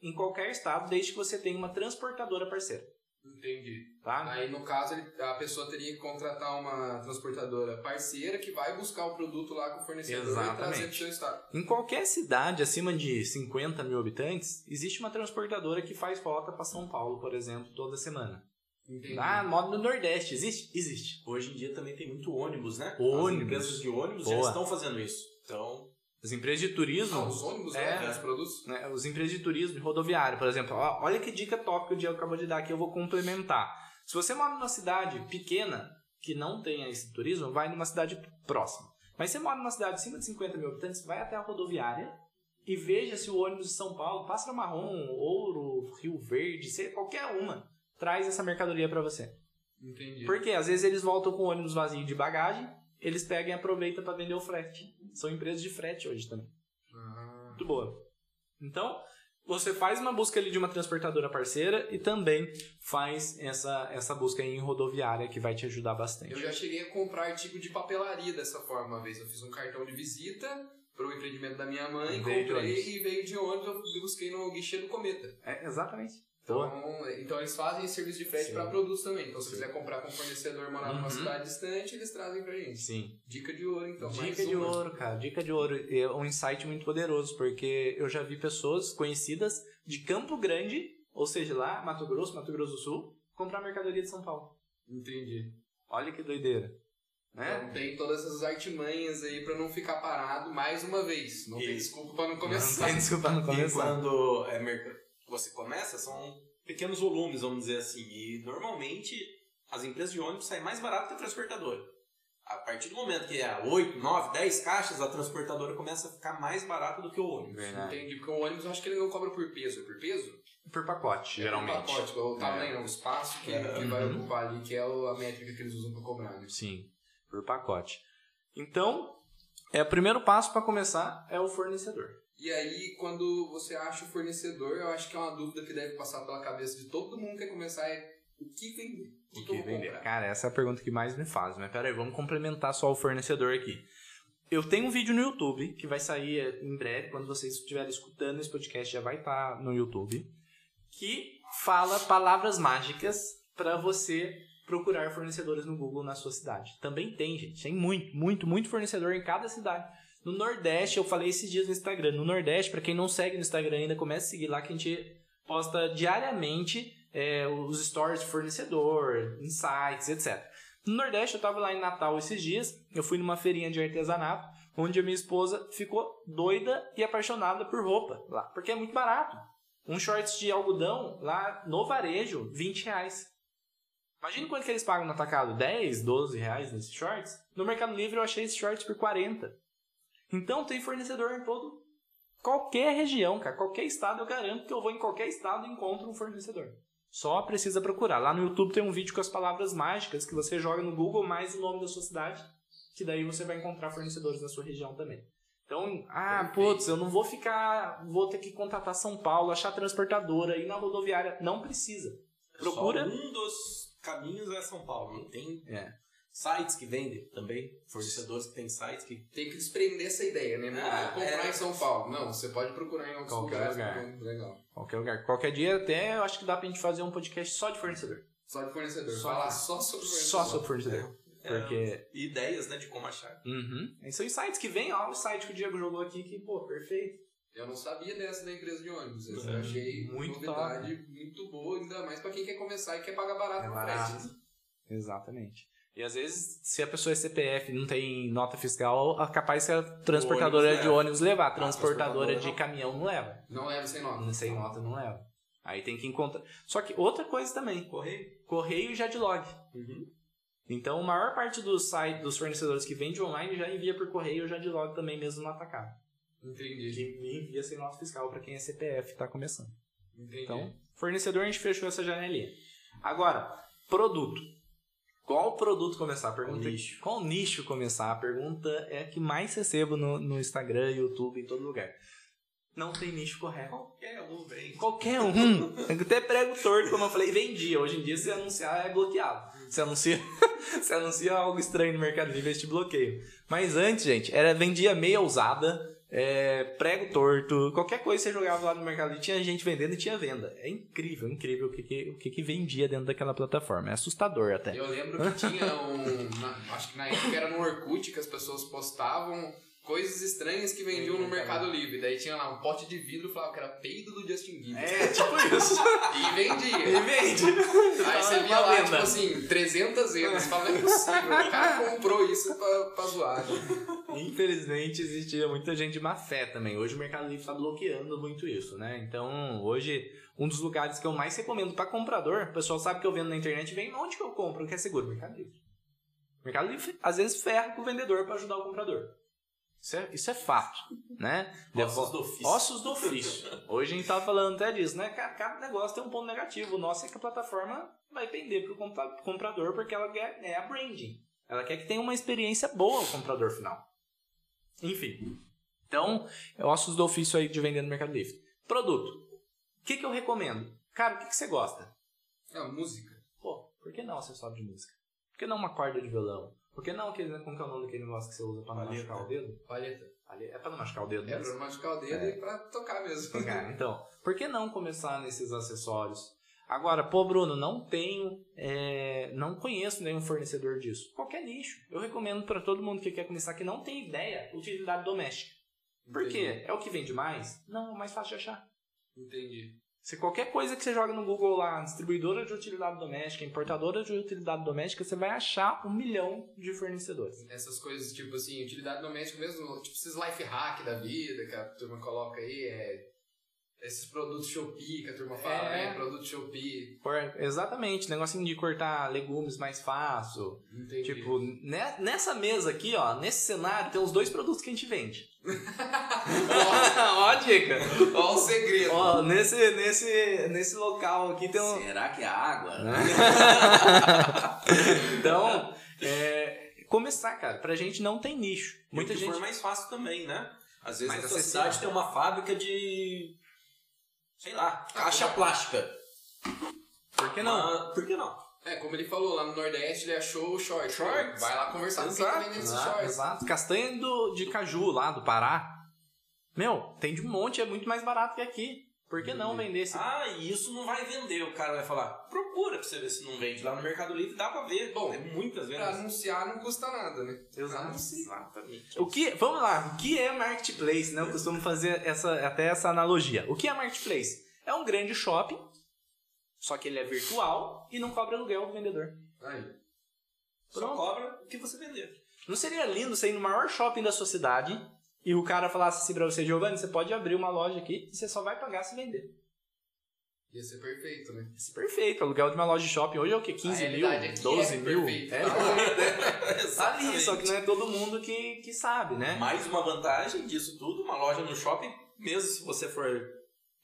em qualquer estado, desde que você tenha uma transportadora parceira. Entendi. Tá? Aí, no caso, ele- a pessoa teria que contratar uma transportadora parceira que vai buscar o produto lá com o fornecedor e trazer Exatamente. pro seu estado. Em qualquer cidade acima de 50 mil habitantes, existe uma transportadora que faz rota para São Paulo, por exemplo, toda semana. Entendi. Ah, modo no Nordeste, existe? Existe. Hoje em dia também tem muito ônibus, né? Ônibus. As empresas de ônibus já estão fazendo isso. Então, As empresas de turismo. Ah, os ônibus É. levam os produtos? né, os empresas de turismo e rodoviário, por exemplo. Olha que dica top que o Diego acabou de dar aqui, eu vou complementar. Se você mora numa cidade pequena que não tenha esse turismo, vai numa cidade próxima. Mas se você mora numa cidade de 50 mil habitantes, vai até a rodoviária e veja se o ônibus de São Paulo, Pássaro Marrom, Ouro, Rio Verde, qualquer uma, traz essa mercadoria para você. Entendi. Porque às vezes eles voltam com o ônibus vazio de bagagem, eles pegam e aproveitam para vender o frete. São empresas de frete hoje também Ah, muito boa. Então, você faz uma busca ali de uma transportadora parceira e também faz essa, essa busca em rodoviária que vai te ajudar bastante. eu já cheguei a comprar artigo de papelaria dessa forma uma vez. Eu fiz um cartão de visita pro empreendimento da minha mãe, Veio de comprei ônibus. e veio de ônibus, eu busquei no guichê do Cometa. É, exatamente. Então, então eles fazem esse serviço de frete para produtos também. Então se Sim. quiser comprar com um fornecedor morar numa Uhum. cidade distante, eles trazem pra gente. Sim. Dica de ouro, então. mais Dica de uma. ouro, cara. Dica de ouro. É um insight muito poderoso, porque eu já vi pessoas conhecidas de Campo Grande, ou seja, lá, Mato Grosso, Mato Grosso do Sul, comprar mercadoria de São Paulo. Entendi. Olha que doideira. Né? Então tem todas essas artimanhas aí pra não ficar parado mais uma vez. Não E- tem desculpa pra não Não começar. tem desculpa não e começar. quando é merc- você começa, são pequenos volumes, vamos dizer assim. E normalmente as empresas de ônibus saem mais barato que a transportadora. A partir do momento que é 8, 9, 10 caixas, a transportadora começa a ficar mais barata do que o ônibus. Verdade. Entendi, porque o ônibus eu acho que ele não cobra por peso, é por peso? Por pacote, geralmente. É por pacote, o tamanho, não, o espaço que, É, que vai uhum. ocupar ali, que é o- a métrica que eles usam pra cobrar, né? Sim, por pacote. Então, é o primeiro passo para começar é o fornecedor. E aí, quando você acha o fornecedor, eu acho que é uma dúvida que deve passar pela cabeça de todo mundo que quer começar é o que vender? O que, O que vender? comprar? Cara, essa é a pergunta que mais me faz. Mas peraí, vamos complementar só o fornecedor aqui. Eu tenho um vídeo no YouTube que vai sair eh, em breve, quando vocês estiverem escutando esse podcast, já vai estar no YouTube, que fala palavras mágicas para você procurar fornecedores no Google na sua cidade. Também tem, gente. Tem muito, muito, muito fornecedor em cada cidade. No Nordeste, eu falei esses dias no Instagram. No Nordeste, para quem não segue no Instagram ainda, comece a seguir lá que a gente posta diariamente é, os stories de fornecedor, insights, etc. No Nordeste, eu estava lá em Natal esses dias, eu fui numa feirinha de artesanato, onde a minha esposa ficou doida e apaixonada por roupa lá, porque é muito barato. Um shorts de algodão lá no varejo, 20 reais. Imagina quanto que eles pagam no atacado, 10, 12 reais nesses shorts. No Mercado Livre eu achei esses shorts por 40. Então tem fornecedor em todo qualquer região, cara, qualquer estado, eu garanto que eu vou em qualquer estado e encontro um fornecedor. Só precisa procurar. Lá no YouTube tem um vídeo com as palavras mágicas que você joga no Google mais o nome da sua cidade, que daí você vai encontrar fornecedores na sua região também. Então, ah, putz, eu não vou ficar, vou ter que contratar São Paulo, achar transportadora, ir na rodoviária. Não precisa. Procura. Só um dos caminhos é São Paulo. Não tem É. sites que vendem também. Fornecedores que tem sites que. Tem que desprender essa ideia, né? Não Ah, comprar é. em São Paulo. Não, você pode procurar em outros Qualquer lugares. lugar. porque- Legal. Qualquer lugar. Qualquer dia até eu acho que dá pra gente fazer um podcast só de fornecedor. Só de fornecedor. Só- Falar só sobre fornecedor. Só sobre fornecedor. Porque. É, ideias, né, de como achar. Uhum. Esses são os sites que vem, ó, o site que o Diego jogou aqui, que, pô, perfeito. Eu não sabia dessa da empresa de ônibus. Essa É, eu achei muito novidade muito boa, ainda mais pra quem quer começar e quer pagar barato É no barato. frete. Exatamente. E às vezes, se a pessoa é CPF e não tem nota fiscal, é capaz que a transportadora ônibus de leva. ônibus levar. A transportadora transportadora de não. caminhão não leva. Não leva sem nota. Sem nota não leva. Aí tem que encontrar. Só que outra coisa também, Correio. correio já de log. Então, a maior parte dos sites, dos fornecedores que vende online já envia por correio já de log também mesmo no atacado. Entendi. Que envia sem nota fiscal para quem é CPF e tá começando. Entendi. Então, fornecedor a gente fechou essa janelinha. Agora, produto. Qual produto começar? A Pergunta, Qual nicho? Qual nicho começar? A pergunta é a que mais recebo no, no Instagram, YouTube, em todo lugar. Não tem nicho correto. Qualquer um vem. Qualquer um. Até prego torto, como eu falei, vendia. Hoje em dia, se anunciar, é bloqueado. Se anuncia, se anuncia algo estranho no Mercado Livre, eles te bloqueiam. Mas antes, gente, era vendia meia usada, é, prego torto, qualquer coisa que você jogava lá no Mercado Livre, tinha gente vendendo e tinha venda. É incrível, incrível o que, que, o que, que vendia dentro daquela plataforma. É assustador até. Eu lembro que tinha um. na- acho que na época era no Orkut que as pessoas postavam coisas estranhas que vendiam no Mercado Livre. Daí tinha lá um pote de vidro e falava que era peido do Justin Bieber. É, tipo isso. E vendia. E vende. Aí você via lá, tipo assim, 300 euros. Você fala, não é possível. O cara comprou isso pra, pra zoar. Infelizmente existia muita gente de má fé também. Hoje o Mercado Livre está bloqueando muito isso, né? Então, hoje, um dos lugares que eu mais recomendo para comprador, o pessoal sabe que eu vendo na internet, vem onde que eu compro, que é seguro, Mercado Livre. Mercado Livre às vezes ferra com o vendedor para ajudar o comprador. Isso é, isso é fato, né? Ossos do ofício. Ossos do ofício. Hoje a gente tava falando até disso, né? Cada, negócio tem um ponto negativo. O nosso é que a plataforma vai pender pro compra- comprador porque ela quer é a branding. Ela quer que tenha uma experiência boa o comprador final. Enfim. Então, é ossos do ofício aí de vender no Mercado Livre. Produto. O que, que eu recomendo? Cara, o que, que você gosta? É, música. Pô, por que não acessório de música? Por que não uma corda de violão? Por que não aquele, como que é o nome daquele negócio que você usa pra não Palheta. machucar o dedo? Palheta. É pra não machucar o dedo É pra não machucar o dedo É. e pra tocar mesmo. Cara, então, por que não começar nesses acessórios? Agora, pô, Bruno, não tenho, é, não conheço nenhum fornecedor disso. Qualquer nicho. Eu recomendo para todo mundo que quer começar que não tem ideia, utilidade doméstica. Por Entendi. quê? É o que vende mais? Não, é mais fácil de achar. Entendi. Se qualquer coisa que você joga no Google lá, distribuidora de utilidade doméstica, importadora de utilidade doméstica, você vai achar um milhão de fornecedores. Essas coisas, tipo assim, utilidade doméstica mesmo, tipo esses life hack da vida que a turma coloca aí, é. Esses produtos Shopee que a turma fala, É. né? Produto Shopee. Por- exatamente, negocinho de cortar legumes mais fácil. Entendi. Tipo, ne- nessa mesa aqui, ó, nesse cenário, tem os dois produtos que a gente vende. ó, a dica. Ó o segredo. Ó, nesse, nesse, nesse local aqui tem um. Será que é água? Então, é, começar, cara. Pra gente não tem nicho. Muita gente. for mais fácil também, né? Às vezes acessível. cidade tem uma fábrica de. Sei lá, caixa plástica. Por que não? Ah, por que não? É, como ele falou, lá no Nordeste ele achou o short. Shorts. Vai lá conversar com quem tá vendendo esses exato, shorts. exato. Castanha do, de caju lá do Pará. Meu, tem de um monte, é muito mais barato que aqui. Por que não vender esse. Ah, e isso não vai vender. O cara vai falar, procura pra você ver se não vende. Lá no Mercado Livre dá pra ver. Bom, é muitas Pra vendas. anunciar não custa nada, né? Exato. Anuncie. Exatamente. O que, vamos lá, o que é marketplace, né? Eu costumo fazer essa, até essa analogia. O que é marketplace? É um grande shopping, só que ele é virtual e não cobra aluguel do vendedor. Aí. Só Pronto. cobra o que você vender. Não seria lindo você ir no maior shopping da sua cidade e o cara falasse assim pra você, Giovanni, você pode abrir uma loja aqui e você só vai pagar se vender. Ia ser perfeito, né? Isso é perfeito. O aluguel de uma loja de shopping hoje é o quê? 15 mil? 12 mil? Perfeito. É, tá ali, só que não é todo mundo que, que sabe, né? Mais uma vantagem disso tudo, uma loja no shopping, mesmo se você for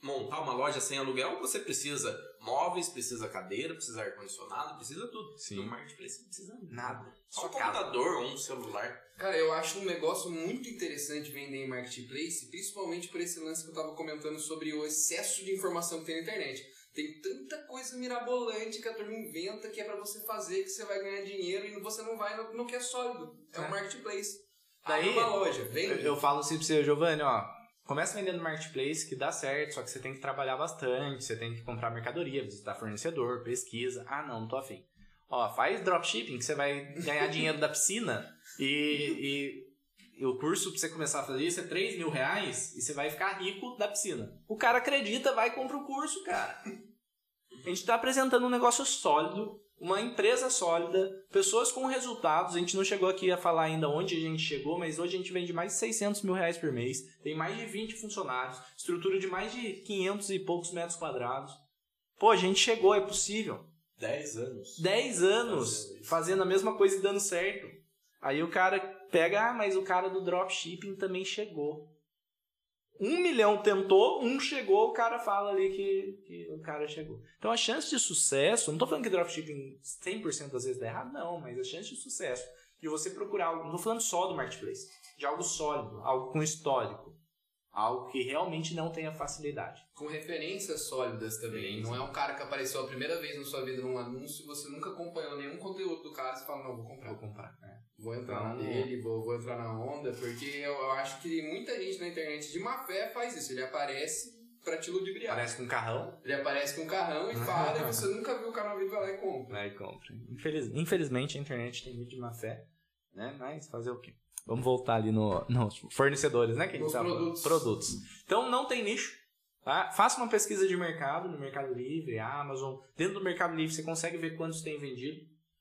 montar uma loja sem aluguel, você precisa móveis, precisa cadeira, precisa ar-condicionado, precisa tudo. Sim. No marketplace não precisa Nada. Só Só um computador ou um celular. Cara, eu acho um negócio muito interessante vender em marketplace, principalmente por esse lance que eu tava comentando sobre o excesso de informação que tem na internet. Tem tanta coisa mirabolante que a turma inventa que é pra você fazer, que você vai ganhar dinheiro e você não vai no, no que é sólido. É, É. um marketplace. Daí, Abre uma loja, Eu, vende. eu falo assim pra você, Giovanni, ó. Começa vendendo no marketplace que dá certo, só que você tem que trabalhar bastante, você tem que comprar mercadoria, visitar fornecedor, pesquisa. Ah, não, não tô afim. Ó, faz dropshipping que você vai ganhar dinheiro da piscina e, e, e o curso pra você começar a fazer isso é 3 mil reais e você vai ficar rico da piscina. O cara acredita, vai e compra o curso, cara. A gente tá apresentando um negócio sólido, uma empresa sólida, pessoas com resultados. A gente não chegou aqui a falar ainda onde a gente chegou, mas hoje a gente vende mais de 600 mil reais por mês, tem mais de 20 funcionários, estrutura de mais de 500 e poucos metros quadrados. Pô, a gente chegou, é possível. 10 anos. 10 anos Fazendo fazendo a mesma coisa e dando certo. Aí o cara pega, ah, mas o cara do dropshipping também chegou. Um milhão tentou, um chegou, o cara fala ali que, que o cara chegou. Então a chance de sucesso, não tô falando que dropshipping 100% das vezes dá errado, não, mas a chance de sucesso de você procurar algo, não tô falando só do marketplace, de algo sólido, algo com histórico, algo que realmente não tenha facilidade. Com referências sólidas também. Não é um cara que apareceu a primeira vez na sua vida num anúncio, você nunca acompanhou nenhum conteúdo do cara, você fala, não, vou comprar. Vou comprar. né? Vou entrar Então, nele, vou, vou entrar na onda, porque eu, eu acho que muita gente na internet de má fé faz isso. Ele aparece pra te ludibriar. Parece com um carrão, Ele aparece com um carrão e fala, e você nunca viu o canal dele, vai lá e compra. Vai e compra. Infeliz- infelizmente a internet tem muito de má fé, né? Mas fazer o quê? Vamos voltar ali no, nos fornecedores, né? Que Nos produtos. produtos. Então não tem nicho. Tá? Faça uma pesquisa de mercado no Mercado Livre, Amazon. Dentro do Mercado Livre você consegue ver quantos tem vendido.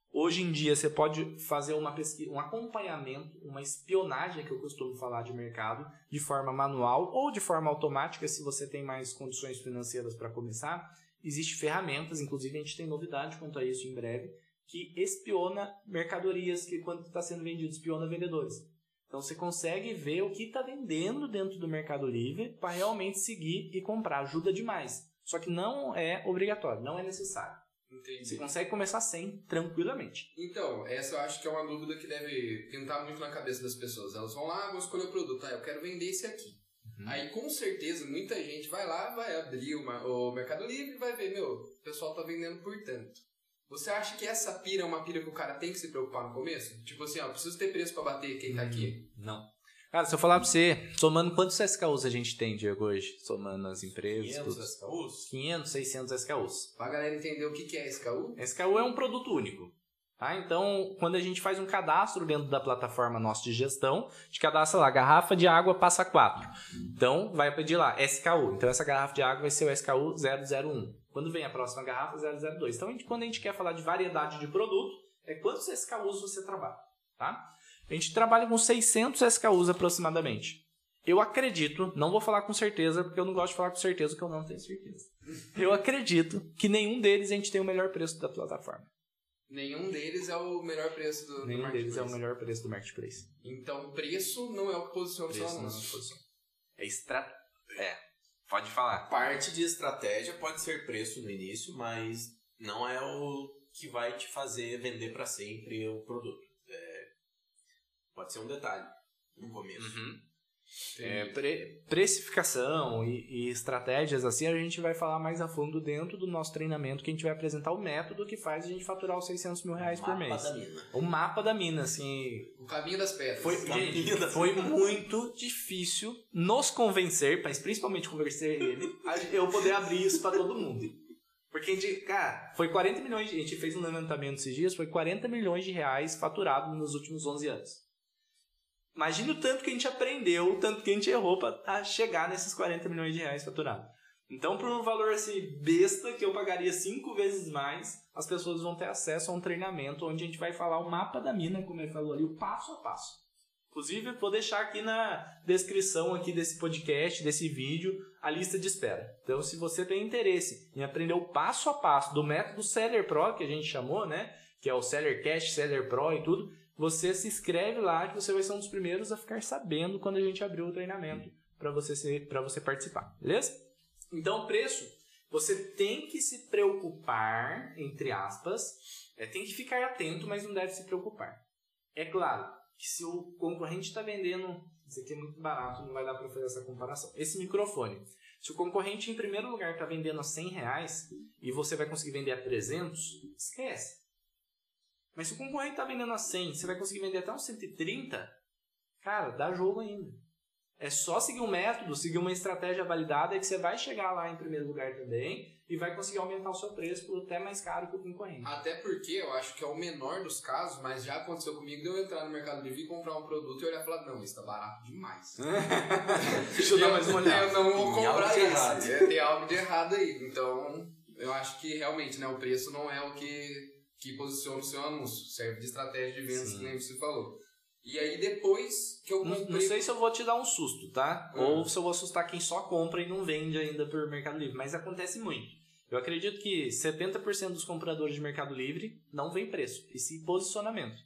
Hoje em dia você pode fazer uma pesquisa, um acompanhamento, uma espionagem que eu costumo falar de mercado, de forma manual ou de forma automática, se você tem mais condições financeiras para começar. Existem ferramentas, inclusive a gente tem novidade quanto a isso em breve, que espiona mercadorias que quando está sendo vendido, espiona vendedores. Então você consegue ver o que está vendendo dentro do Mercado Livre para realmente seguir e comprar. Ajuda demais. Só que não é obrigatório, não é necessário. Você Entendi. consegue começar sem, tranquilamente. Então, essa eu acho que é uma dúvida que deve tentar muito na cabeça das pessoas. Elas vão lá, vão escolher o produto. Ah, eu quero vender esse aqui. Uhum. Aí, com certeza, muita gente vai lá, vai abrir o, ma- o Mercado Livre e vai ver, meu, o pessoal tá vendendo por tanto. Você acha que essa pira é uma pira que o cara tem que se preocupar no começo? Tipo assim, ó, preciso ter preço pra bater quem tá aqui. Não. Cara, se eu falar pra você, somando quantos SKUs a gente tem, Diego, hoje? Somando as empresas, 500 tudo. SKUs? 500, 600 SKUs. Pra galera entender o que que é SKU. SKU é um produto único. Tá? Então, quando a gente faz um cadastro dentro da plataforma nossa de gestão, a gente cadastra lá, garrafa de água passa 4. Então, vai pedir lá, SKU. Então, essa garrafa de água vai ser o SKU 001. Quando vem a próxima garrafa, 002. Então, a gente- quando a gente quer falar de variedade de produto, é quantos SKUs você trabalha. Tá? A gente trabalha com 600 SKUs aproximadamente. Eu acredito, não vou falar com certeza, porque eu não gosto de falar com certeza, porque eu não tenho certeza. Eu acredito que nenhum deles a gente tem o melhor preço da plataforma. Nenhum deles é o melhor preço do, do Nenhum deles é o marketplace. melhor preço do marketplace. Então, preço não é o que posiciona o seu é anúncio. posição. É extra... É. Pode falar. Parte de estratégia pode ser preço no início, mas não é o que vai te fazer vender para sempre o produto. É, pode ser um detalhe no começo. É, pre- precificação e, e estratégias assim, a gente vai falar mais a fundo dentro do nosso treinamento, que a gente vai apresentar o método que faz a gente faturar os 600 mil reais por Mapa mês. da mina. O mapa da mina, assim, O caminho das pedras. Foi, gente, das foi muito difícil nos convencer, mas principalmente convencer ele, a eu poder abrir isso pra todo mundo. Porque, a gente, cara, foi 40 milhões, de- a gente fez um levantamento esses dias, foi 40 milhões de reais faturados nos últimos 11 anos. Imagina o tanto que a gente aprendeu, o tanto que a gente errou pra tá- chegar nesses 40 milhões de reais faturados. Então, por um valor assim besta, que eu pagaria cinco vezes mais, as pessoas vão ter acesso a um treinamento onde a gente vai falar o mapa da mina, como ele falou ali, o passo a passo. Inclusive, vou deixar aqui na descrição aqui desse podcast, desse vídeo, a lista de espera. Então, se você tem interesse em aprender o passo a passo do método Seller Pro, que a gente chamou, né? Que é o Seller Cash, Seller Pro e tudo, você se inscreve lá que você vai ser um dos primeiros a ficar sabendo quando a gente abrir o treinamento para você ser, para você participar, beleza? Então, preço, você tem que se preocupar, entre aspas, é, tem que ficar atento, mas não deve se preocupar. É claro que se o concorrente está vendendo, isso aqui é muito barato, não vai dar para fazer essa comparação. Esse microfone, se o concorrente em primeiro lugar está vendendo a 100 reais e você vai conseguir vender a 300, esquece. Mas se o concorrente está vendendo a 100, você vai conseguir vender até uns 130, cara, dá jogo ainda. É só seguir um método, seguir uma estratégia validada que você vai chegar lá em primeiro lugar também e vai conseguir aumentar o seu preço por até mais caro que o concorrente. Até porque eu acho que é o menor dos casos, mas já aconteceu comigo de eu entrar no Mercado Livre e comprar um produto e olhar e falar, não, isso tá barato demais. Deixa eu dar mais uma olhada. Eu não vou comprar de isso. errado. É, Tem algo de errado aí. Então, eu acho que realmente, né, o preço não é o que, que posiciona o seu anúncio. Serve de estratégia de vendas, Sim. que nem você falou. E aí depois que eu Não, comprei... não sei se eu vou te dar um susto, tá? Ah. Ou se eu vou assustar quem só compra e não vende ainda por Mercado Livre. Mas acontece muito. Eu acredito que 70% dos compradores de Mercado Livre não vem preço, e sim posicionamento.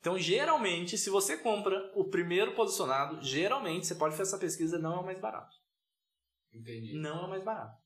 Então, geralmente, se você compra o primeiro posicionado, geralmente, você pode fazer essa pesquisa, não é o mais barato. Entendi. Não é o mais barato.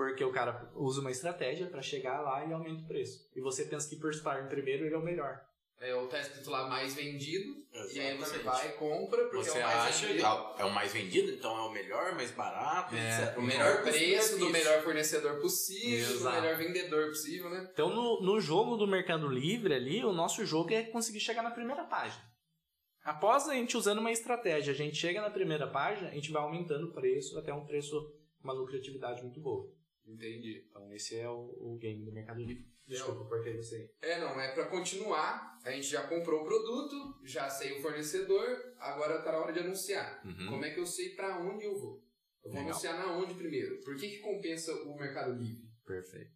Porque o cara usa uma estratégia para chegar lá e aumenta o preço. E você pensa que por estar em primeiro, ele é o melhor. É, ou tá escrito lá mais vendido, e aí você Exatamente. vai e compra, porque Você é o mais acha vendido. que é o mais vendido, então é o melhor, mais barato, É, etc. O melhor Então, preço, do melhor fornecedor possível, do Exato. melhor vendedor possível, né? Então, no, no jogo do Mercado Livre ali, o nosso jogo é conseguir chegar na primeira página. Após a gente usando uma estratégia, a gente chega na primeira página, a gente vai aumentando o preço até um preço, uma lucratividade muito boa. Entendi. Então, esse é o, o game do Mercado Livre. Desculpa, cortei você aí. É, não, é pra continuar. A gente já comprou o produto, já sei o fornecedor, agora tá na hora de anunciar. Uhum. Como é que eu sei pra onde eu vou? Eu vou Legal. anunciar na onde primeiro? Por que, que compensa o Mercado Livre? Perfeito.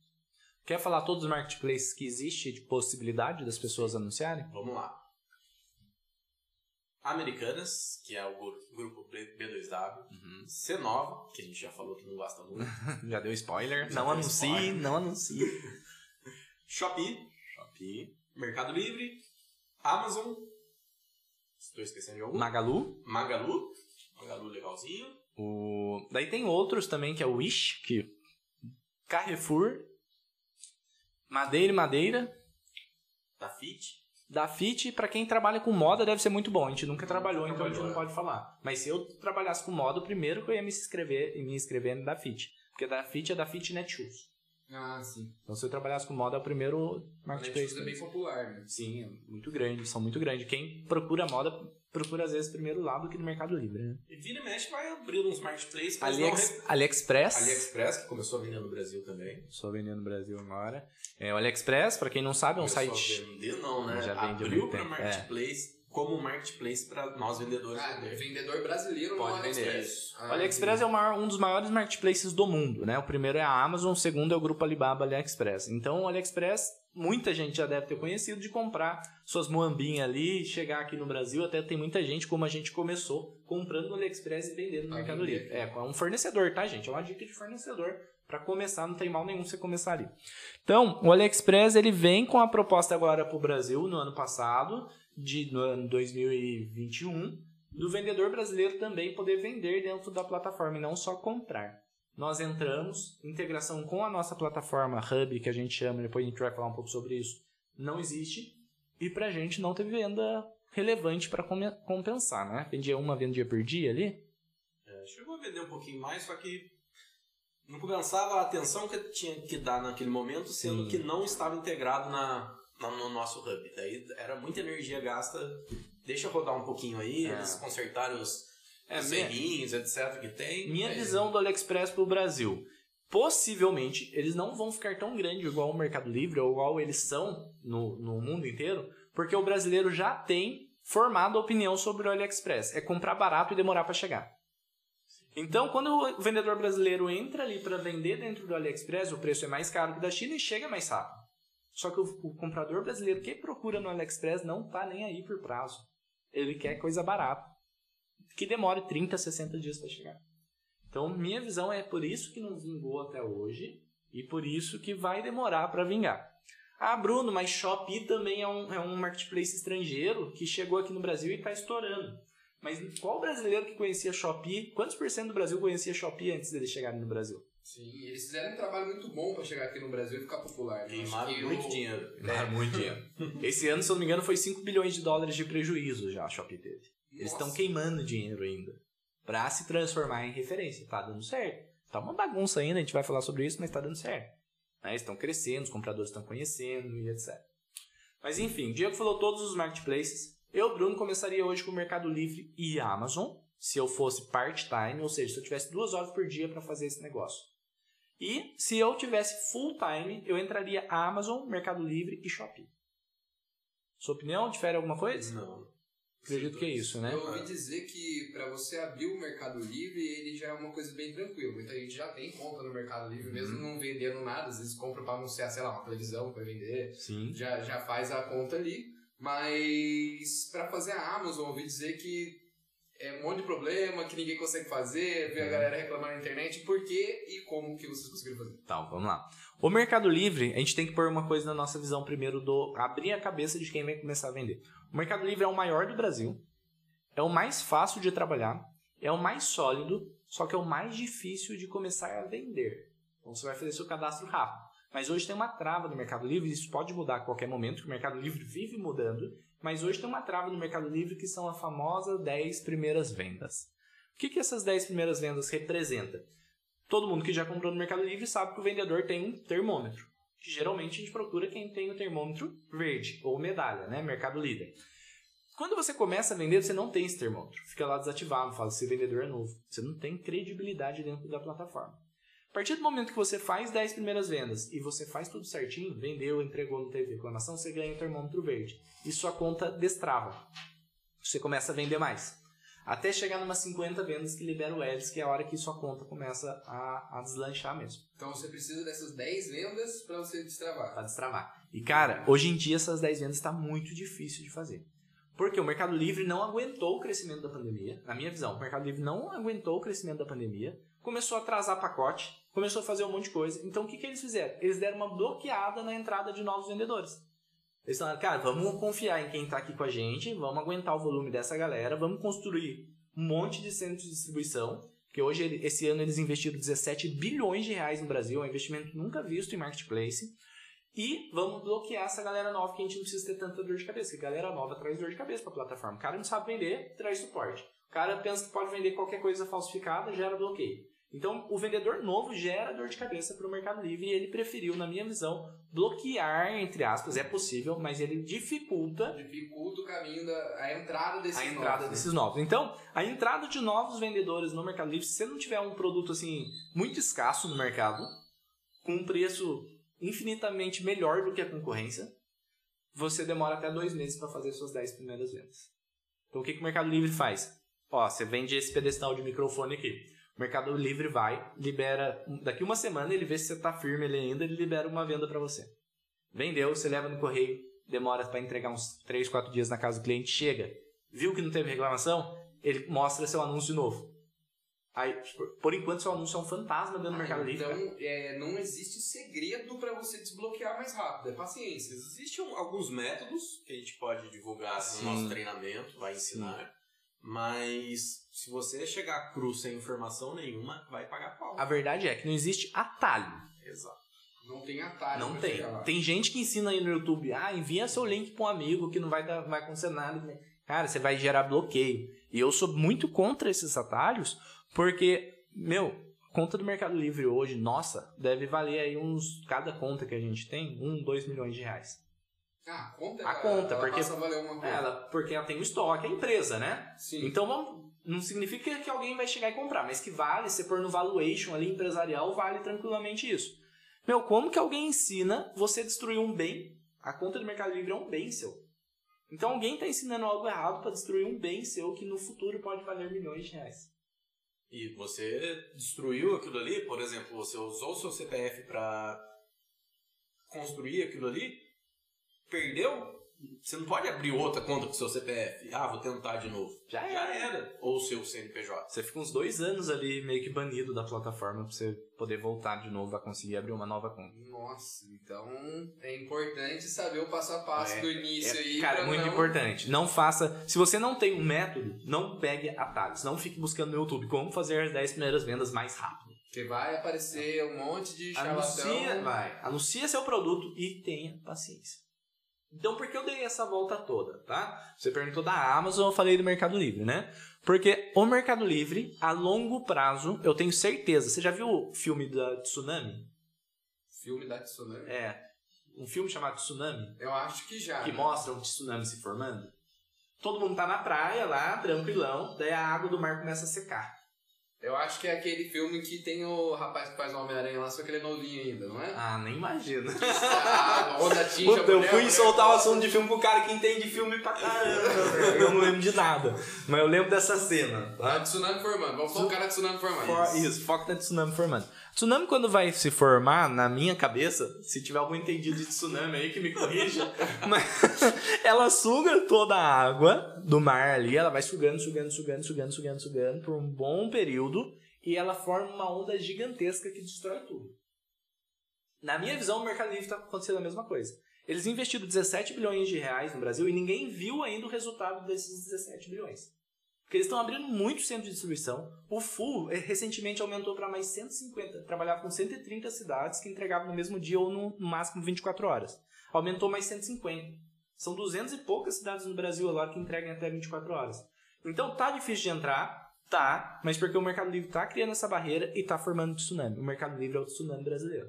Quer falar todos os marketplaces que existe de possibilidade das pessoas anunciarem? Vamos lá. Americanas, que é o gru- grupo B- B2W. C9, que a gente já falou que não gosta muito. Já deu spoiler. Já não deu anuncie, spoiler. não anuncie. Shopee, Shopee. Mercado Livre, Amazon. Estou esquecendo de algum. Magalu. Magalu. Magalu legalzinho. O... Daí tem outros também, que é o Wish, que... Carrefour. Madeira e Madeira. Da Fit. Da Fit, pra quem trabalha com moda, deve ser muito bom. A gente nunca trabalhou, então a gente não é. pode falar. Mas se eu trabalhasse com moda, o primeiro que eu ia me inscrever, me inscrever no da Fit. Porque da Fit é da Fit Netshoes. Ah, sim. Então se eu trabalhasse com moda, é o primeiro A marketplace. Netflix é bem popular, né? Sim, é muito grande, são muito grandes. Quem procura moda, procura às vezes primeiro lá do que no Mercado Livre, né? E vira e mexe vai abrindo uns marketplaces. mas AliEx- não re- AliExpress. AliExpress, que começou a vender no Brasil também. Só vendendo no Brasil agora. É, o AliExpress, pra quem não sabe, é um Começou site. a vender não, né? Já vende Abriu para tempo, é. Como marketplace para nós vendedores Ah, vender. vendedor brasileiro Pode no vender AliExpress. isso. Ah, O AliExpress é o maior- um dos maiores marketplaces do mundo, né? O primeiro é a Amazon, o segundo é o grupo Alibaba AliExpress. Então, o AliExpress, muita gente já deve ter conhecido de comprar suas moambinhas ali, chegar aqui no Brasil, até tem muita gente, como a gente começou, comprando no AliExpress e vendendo no Ah, Mercado. Livre. É, é um fornecedor, tá, gente? É uma dica de fornecedor. Pra começar, não tem mal nenhum você começar ali. Então, o AliExpress, ele vem com a proposta agora pro Brasil, no ano passado, de, no ano 2021, do vendedor brasileiro também poder vender dentro da plataforma e não só comprar. Nós entramos, integração com a nossa plataforma Hub, que a gente chama, depois a gente vai falar um pouco sobre isso, não existe. E pra gente não ter venda relevante para compensar, né? Vendia uma, vendia por dia ali. É, chegou a vender um pouquinho mais, só que não compensava a atenção que tinha que dar naquele momento, sendo Sim. que não estava integrado na- no nosso hub. Daí era muita energia gasta. Deixa rodar um pouquinho aí, É. eles consertaram os, É, os etc. que tem. Minha É, visão do AliExpress pro Brasil. Possivelmente, eles não vão ficar tão grandes igual o Mercado Livre ou igual eles são no, no mundo inteiro, porque o brasileiro já tem formado a opinião sobre o AliExpress. É comprar barato e demorar para chegar. Então, quando o vendedor brasileiro entra ali para vender dentro do AliExpress, o preço é mais caro que da China e chega mais rápido. Só que o, o comprador brasileiro que procura no AliExpress não tá nem aí por prazo. Ele quer coisa barata, que demore 30, 60 dias para chegar. Então, minha visão é por isso que não vingou até hoje e por isso que vai demorar para vingar. Ah, Bruno, mas Shopee também é um, é um marketplace estrangeiro que chegou aqui no Brasil e está estourando. Mas qual brasileiro que conhecia Shopee? Quantos por cento do Brasil conhecia Shopee antes deles chegarem no Brasil? Sim, eles fizeram um trabalho muito bom para chegar aqui no Brasil e ficar popular. Queimaram que muito o- dinheiro. É, muito dinheiro. Esse ano, se eu não me engano, foi 5 bilhões de dólares de prejuízo já a Shopee teve. Eles Nossa. estão queimando dinheiro ainda. Pra se transformar em referência. Tá dando certo. Tá uma bagunça ainda, a gente vai falar sobre isso, mas tá dando certo. Né, Eles estão crescendo, os compradores estão conhecendo e etc. Mas enfim, o Diego falou todos os marketplaces. Eu, Bruno, começaria hoje com o Mercado Livre e Amazon, se eu fosse part-time, ou seja, se eu tivesse duas horas por dia para fazer esse negócio. E se eu tivesse full-time, eu entraria Amazon, Mercado Livre e Shopee. Sua opinião difere alguma coisa? Não. Acredito que é isso, né? Eu ouvi dizer que para você abrir o Mercado Livre, ele já é uma coisa bem tranquila. Muita gente já tem conta no Mercado Livre, mesmo não vendendo nada. Às vezes compra para anunciar, sei lá, uma televisão vai vender. Sim. Já, já faz a conta ali. Mas para fazer a Amazon, eu ouvi dizer que é um monte de problema, que ninguém consegue fazer, ver a galera reclamando na internet. Por quê e como que vocês conseguiram fazer? Então, vamos lá. O Mercado Livre, a gente tem que pôr uma coisa na nossa visão primeiro do abrir a cabeça de quem vai começar a vender. O Mercado Livre é o maior do Brasil, é o mais fácil de trabalhar, é o mais sólido, só que é o mais difícil de começar a vender. Então você vai fazer seu cadastro rápido. Mas hoje tem uma trava no Mercado Livre, isso pode mudar a qualquer momento, que o Mercado Livre vive mudando, mas hoje tem uma trava no Mercado Livre que são a famosa 10 primeiras vendas. O que, que essas 10 primeiras vendas representam? Todo mundo que já comprou no Mercado Livre sabe que o vendedor tem um termômetro. Geralmente a gente procura quem tem o termômetro verde ou medalha, né? Mercado Líder. Quando você começa a vender, você não tem esse termômetro. Fica lá desativado, fala se vendedor é novo. Você não tem credibilidade dentro da plataforma. A partir do momento que você faz 10 primeiras vendas e você faz tudo certinho, vendeu, entregou, não teve reclamação, você ganha o termômetro verde. E sua conta destrava. Você começa a vender mais. Até chegar numa 50 vendas que libera o Ads, que é a hora que sua conta começa a, a deslanchar mesmo. Então você precisa dessas 10 vendas para você destravar. Pra destravar. E cara, hoje em dia essas 10 vendas está muito difícil de fazer. Porque o Mercado Livre não aguentou o crescimento da pandemia. Na minha visão, o Mercado Livre não aguentou o crescimento da pandemia. Começou a atrasar pacote, começou a fazer um monte de coisa. Então o que, que eles fizeram? Eles deram uma bloqueada na entrada de novos vendedores. Eles falaram, cara, vamos confiar em quem está aqui com a gente, vamos aguentar o volume dessa galera, vamos construir um monte de centros de distribuição. Porque hoje, esse ano, eles investiram 17 bilhões de reais no Brasil, é um investimento nunca visto em marketplace. E vamos bloquear essa galera nova que a gente não precisa ter tanta dor de cabeça. Que galera nova traz dor de cabeça para a plataforma. O cara não sabe vender, traz suporte. O cara pensa que pode vender qualquer coisa falsificada, gera bloqueio. Então, o vendedor novo gera dor de cabeça para o Mercado Livre e ele preferiu, na minha visão, bloquear, entre aspas, é possível, mas ele dificulta Dificulta o caminho da a entrada desses a entrada novos, né? desses novos. Então, a entrada de novos vendedores no Mercado Livre, se você não tiver um produto assim muito escasso no mercado, com um preço infinitamente melhor do que a concorrência, você demora até dois meses para fazer suas 10 primeiras vendas. Então, o que, que o Mercado Livre faz? Ó, você vende esse pedestal de microfone aqui. O Mercado Livre vai, libera. Daqui uma semana ele vê se você tá firme ali ainda, ele libera uma venda para você. Vendeu, você leva no correio, demora para entregar uns 3, 4 dias na casa do cliente, chega. Viu que não teve reclamação? Ele mostra seu anúncio novo. Aí, por- por enquanto, seu anúncio é um fantasma dentro do Ah, Mercado Livre. Então, é, não existe segredo para você desbloquear mais rápido, é paciência. Existem alguns métodos que a gente pode divulgar Sim. no nosso treinamento, vai ensinar. Mas se você chegar cru sem informação nenhuma, vai pagar pau. A verdade é que não existe atalho. Exato. Não tem atalho. Não tem. Tem gente que ensina aí no YouTube, ah, envia seu link para um amigo que não vai, dar, vai acontecer nada. Cara, você vai gerar bloqueio. E eu sou muito contra esses atalhos, porque, meu, conta do Mercado Livre hoje, nossa, deve valer aí uns. Cada conta que a gente tem, um, dois milhões de reais. Ah, a conta, A ela- conta, ela porque- passa a valer uma coisa. Ela, porque ela tem o estoque, é a empresa, né? Sim. Então vamos- não significa que alguém vai chegar e comprar, mas que vale, se pôr no valuation ali empresarial, vale tranquilamente isso. Meu, como que alguém ensina você a destruir um bem? A conta do Mercado Livre é um bem seu. Então alguém está ensinando algo errado para destruir um bem seu que no futuro pode valer milhões de reais. e você destruiu aquilo ali, por exemplo, você usou o seu CPF para construir aquilo ali, perdeu, você não pode abrir outra conta com o seu CPF. Ah, vou tentar de novo. Já Já era. Ou o seu CNPJ. Você fica uns dois anos ali meio que banido da plataforma pra você poder voltar de novo a conseguir abrir uma nova conta. Nossa, então é importante saber o passo a passo É, do início aí. Cara, é muito não... importante. Não faça. Se você não tem um método, não pegue atalhos. Não fique buscando no YouTube como fazer as 10 primeiras vendas mais rápido. Porque vai aparecer um monte de charlatão. Anuncia, vai. Anuncia seu produto e tenha paciência. Então, por que eu dei essa volta toda, tá? Você perguntou da Amazon, eu falei do Mercado Livre, né? Porque o Mercado Livre, a longo prazo, eu tenho certeza. Você já viu o filme da Tsunami? Filme da Tsunami? É. Um filme chamado Tsunami, Eu acho que já. que né? mostra um tsunami se formando. Todo mundo tá na praia lá, tranquilão, daí a água do mar começa a secar. Eu acho que é aquele filme que tem o rapaz que faz o Homem-Aranha lá, só que ele é novinho ainda, não é? Ah, nem imagino. Ah, onda Puta, eu fui soltar o assunto de filme com o cara que entende filme pra caramba. Eu não lembro de nada. Mas eu lembro dessa cena, tá? Tsunami formando. Vamos focar na Tsunami formando. For- Isso, foco na tsunami formando. Tsunami, quando vai se formar, na minha cabeça, se tiver algum entendido de tsunami aí que me corrija, mas ela suga toda a água do mar ali, ela vai sugando, sugando, sugando, sugando, sugando, sugando por um bom período e ela forma uma onda gigantesca que destrói tudo. Na minha visão, o Mercado Livre está acontecendo a mesma coisa. Eles investiram 17 bilhões de reais no Brasil e ninguém viu ainda o resultado desses 17 bilhões. Porque eles estão abrindo muitos centros de distribuição. O Full eh, recentemente aumentou para mais 150. Trabalhava com 130 cidades que entregavam no mesmo dia ou no máximo 24 horas. Aumentou mais 150. São 200 e poucas cidades no Brasil agora que entregam até 24 horas. Então tá difícil de entrar, tá, mas porque o Mercado Livre tá criando essa barreira e tá formando tsunami. O Mercado Livre é o tsunami brasileiro.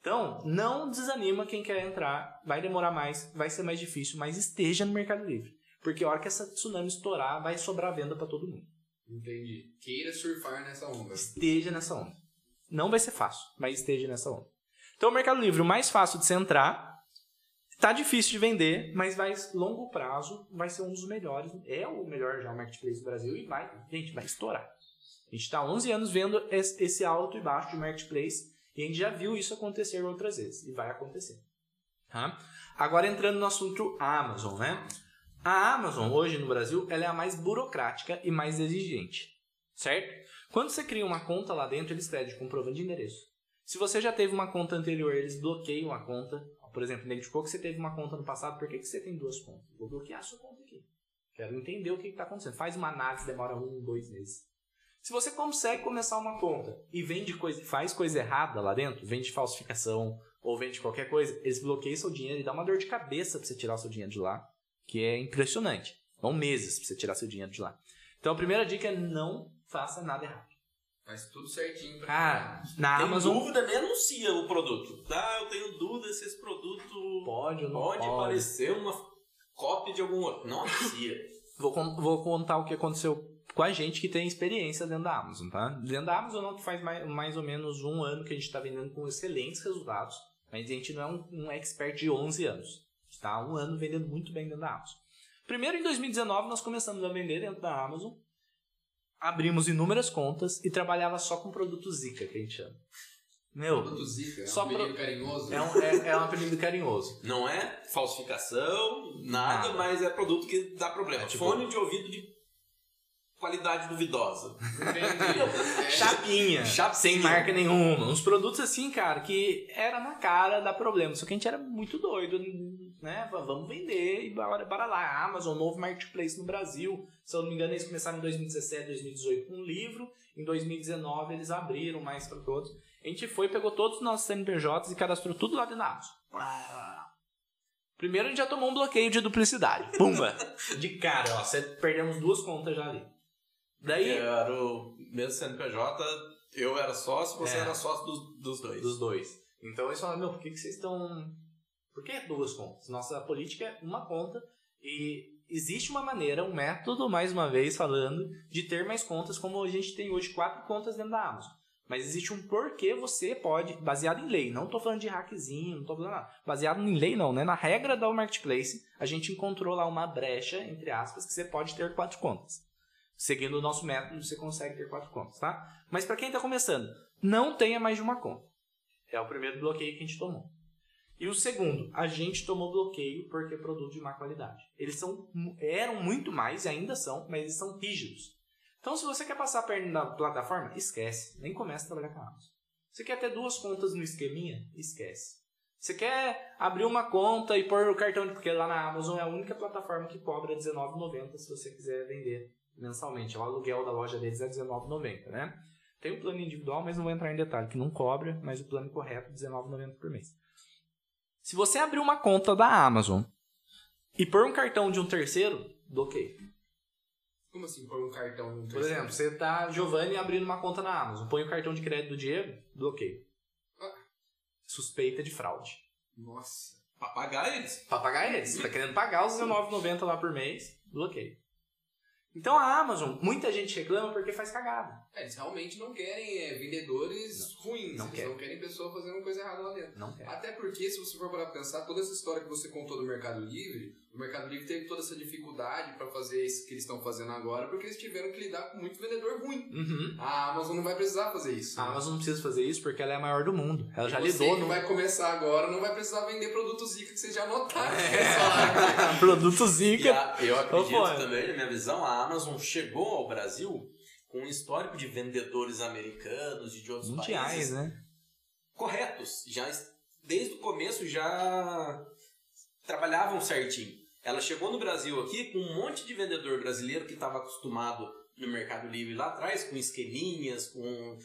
Então, não desanima quem quer entrar, vai demorar mais, vai ser mais difícil, mas esteja no Mercado Livre. Porque a hora que essa tsunami estourar, vai sobrar venda para todo mundo. Entendi. Queira surfar nessa onda. Esteja nessa onda. Não vai ser fácil, mas esteja nessa onda. Então, o Mercado Livre, o mais fácil de você entrar, tá difícil de vender, mas vai longo prazo, vai ser um dos melhores. É o melhor já o marketplace do Brasil e vai, gente, vai estourar. A gente está 11 anos vendo esse esse alto e baixo de marketplace e a gente já viu isso acontecer outras vezes e vai acontecer. Tá? Agora entrando no assunto Amazon, né? A Amazon hoje no Brasil ela é a mais burocrática e mais exigente, certo? Quando você cria uma conta lá dentro, eles pedem comprovante de endereço. Se você já teve uma conta anterior, eles bloqueiam a conta. Por exemplo, identificou que você teve uma conta no passado, por que, que você tem duas contas? Vou bloquear a sua conta aqui. Quero entender o que está acontecendo. Faz uma análise, demora um, dois meses. Se você consegue começar uma conta e vende coisa, faz coisa errada lá dentro, vende falsificação ou vende qualquer coisa, eles bloqueiam seu dinheiro e dá uma dor de cabeça para você tirar o seu dinheiro de lá, que é impressionante. Vão meses para você tirar seu dinheiro de lá. Então a primeira dica é não faça nada errado. Faz tudo certinho pra Cara, na Tem Amazon dúvida, nem anuncia o produto. Ah, eu tenho dúvida se esse produto pode ou não pode, pode. parecer uma cópia de algum outro. Não anuncia. Vou, vou contar o que aconteceu com a gente que tem experiência dentro da Amazon, tá? Dentro da Amazon não que faz mais, mais ou menos um ano que a gente está vendendo com excelentes resultados, mas a gente não é um, um expert de 11 anos. Está há um ano vendendo muito bem dentro da Amazon. Primeiro, em 2019, nós começamos a vender dentro da Amazon, abrimos inúmeras contas e trabalhava só com produto Zika, que a gente chama. Meu, Produto Zika, é Só um pro- apelido carinhoso. é um, é, é um apelido carinhoso. Não é falsificação, nada, Nada. mas é produto que dá problema. É tipo- Fone de ouvido de qualidade duvidosa. Entendi. É, Chapinha, Chapinha. sem marca nenhuma. Uns produtos assim, cara, que era na cara dar problema. Só que a gente era muito doido, né? Vamos vender e bora, bora lá. Amazon, novo marketplace no Brasil. Se eu não me engano, eles começaram em 2017, 2018 com um livro. Em 2019 eles abriram mais para todos. A gente foi, pegou todos os nossos CNPJs e cadastrou tudo lá dentro da Amazon. Primeiro a gente já tomou um bloqueio de duplicidade. Pumba! De cara, ó. Você perdemos duas contas já ali. Daí. Eu era o mesmo CNPJ, eu era sócio, você É. era sócio dos, dos dois. dos dois. Então eles falaram, meu, por que, que vocês estão. Por que duas contas? Nossa política é uma conta e existe uma maneira, um método, mais uma vez falando, de ter mais contas, como a gente tem hoje quatro contas dentro da Amazon. Mas existe um porquê você pode, baseado em lei, não estou falando de hackzinho, não estou falando nada. Baseado em lei não, né? Na regra da marketplace, a gente encontrou lá uma brecha, entre aspas, que você pode ter quatro contas. Seguindo o nosso método, você consegue ter quatro contas, tá? Mas para quem está começando, não tenha mais de uma conta. É o primeiro bloqueio que a gente tomou. E o segundo, a gente tomou bloqueio porque é produto de má qualidade. Eles são, eram muito mais e ainda são, mas eles são rígidos. Então, se você quer passar a perna na plataforma, esquece. Nem começa a trabalhar com a Amazon. Você quer ter duas contas no esqueminha? Esquece. Você quer abrir uma conta e pôr o cartão, de... porque lá na Amazon é a única plataforma que cobra R$19,90 se você quiser vender mensalmente. O aluguel da loja deles é R$19,90, né? Tem o plano individual, mas não vou entrar em detalhe, que não cobra, mas o plano correto é R$19,90 por mês. Se você abrir uma conta da Amazon e pôr um cartão de um terceiro, bloqueio. Como assim, pôr um cartão de um Por terceiro? exemplo, você tá, Giovanni, abrindo uma conta na Amazon, põe o cartão de crédito do Diego, bloqueio. Ah. Suspeita de fraude. Nossa. Pra pagar eles. Pra pagar eles. Você tá querendo pagar os R$19,90 lá por mês, bloqueio. Então a Amazon, muita gente reclama porque faz cagada. É, eles realmente não querem é, vendedores ruins. não eles quer. não querem pessoa fazendo coisa errada lá dentro. Não quer. Até porque, se você for parar pra pensar, toda essa história que você contou do Mercado Livre, o Mercado Livre teve toda essa dificuldade pra fazer isso que eles estão fazendo agora, porque eles tiveram que lidar com muito vendedor ruim. Uhum. A Amazon não vai precisar fazer isso. A né? Amazon não precisa fazer isso porque ela é a maior do mundo. Ela já E você lidou que no vai começar agora não vai precisar vender produtos Zika que vocês já notaram. É. produto Zika. a- eu acredito Ô, também, na minha visão, a Amazon chegou ao Brasil com um histórico de vendedores americanos e de outros Mundiais, países né? corretos. Já es- desde o começo já trabalhavam certinho. Ela chegou no Brasil aqui com um monte de vendedor brasileiro que estava acostumado no Mercado Livre lá atrás, com esqueminhas, com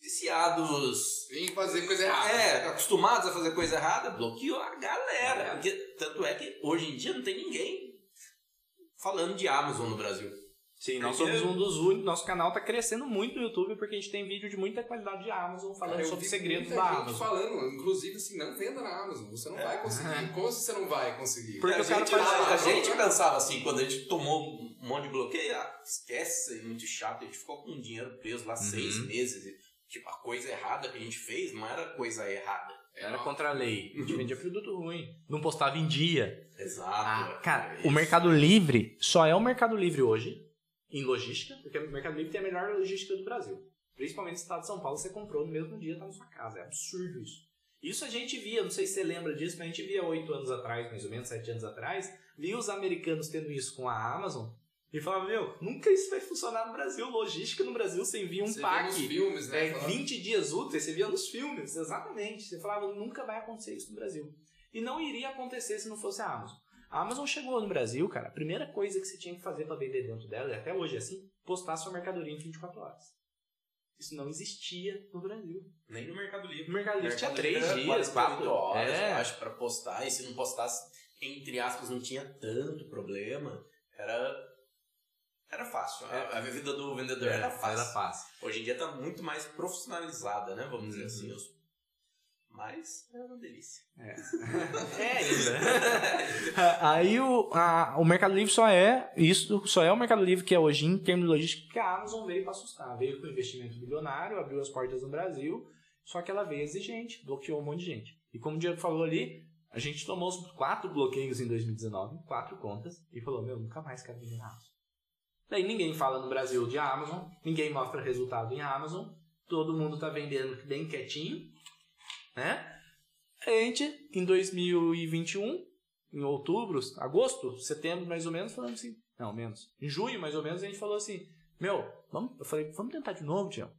viciados Em fazer coisa errada. é, acostumados a fazer coisa errada, bloqueou a galera. Galera. Porque, tanto é que hoje em dia não tem ninguém falando de Amazon no Brasil. Sim, nós Porque- somos um dos únicos. Nosso canal tá crescendo muito no YouTube porque a gente tem vídeo de muita qualidade de Amazon falando Cara, sobre segredos da Amazon. falando, inclusive assim, não venda na Amazon, você não vai conseguir. Como você não vai conseguir? Porque a gente, a, a gente pensava assim, quando a gente tomou um monte de bloqueio, ah, esquece, é muito chato, a gente ficou com dinheiro preso lá seis Uhum. meses. e, Tipo, a coisa errada que a gente fez não era coisa errada. Era contra a lei. A gente vendia produto ruim. Não postava em dia. Exato. Ah, é cara, isso. o Mercado Livre só é o Mercado Livre hoje em logística, porque o Mercado Livre tem a melhor logística do Brasil. Principalmente no estado de São Paulo, você comprou no mesmo dia, tá na sua casa. É absurdo isso. Isso a gente via, não sei se você lembra disso, mas a gente via oito anos atrás, mais ou menos, sete anos atrás, via os americanos tendo isso com a Amazon e falava, meu, nunca isso vai funcionar no Brasil. Logística no Brasil, você envia um Você pack. nos filmes, né? É, falando- 20 dias úteis, você via nos filmes, exatamente. Você falava, nunca vai acontecer isso no Brasil. E não iria acontecer se não fosse a Amazon. A Amazon chegou no Brasil, cara, a primeira coisa que você tinha que fazer para vender dentro dela, e até hoje é assim, postar sua mercadoria em 24 horas. Isso não existia no Brasil. Nem no Mercado Livre. O Mercado Livre tinha Mercado Livre 3 era dias, 48 4 horas, É. eu acho, pra postar. E se não postasse, entre aspas, não tinha tanto problema. Era. Era fácil. A, a vida do vendedor era, fácil. É, Era fácil. Hoje em dia tá muito mais profissionalizada, né? Vamos dizer Uhum. assim. Os- Mas era uma delícia. É ainda. Aí o, a- o Mercado Livre só é isso, só é o Mercado Livre que é hoje em termos de logística que a Amazon veio para assustar. Veio com investimento bilionário, abriu as portas no Brasil, só que ela veio exigente, bloqueou um monte de gente. E como o Diego falou ali, a gente tomou os quatro bloqueios em 2019, quatro contas, e falou, meu, nunca mais quero vender na Amazon. Daí ninguém fala no Brasil de Amazon, ninguém mostra resultado em Amazon, todo mundo tá vendendo bem quietinho, né? A gente, em 2021, em outubro, agosto, setembro mais ou menos, falando assim, não, menos, em junho mais ou menos, a gente falou assim, meu, vamos, eu falei, vamos tentar de novo, Tião.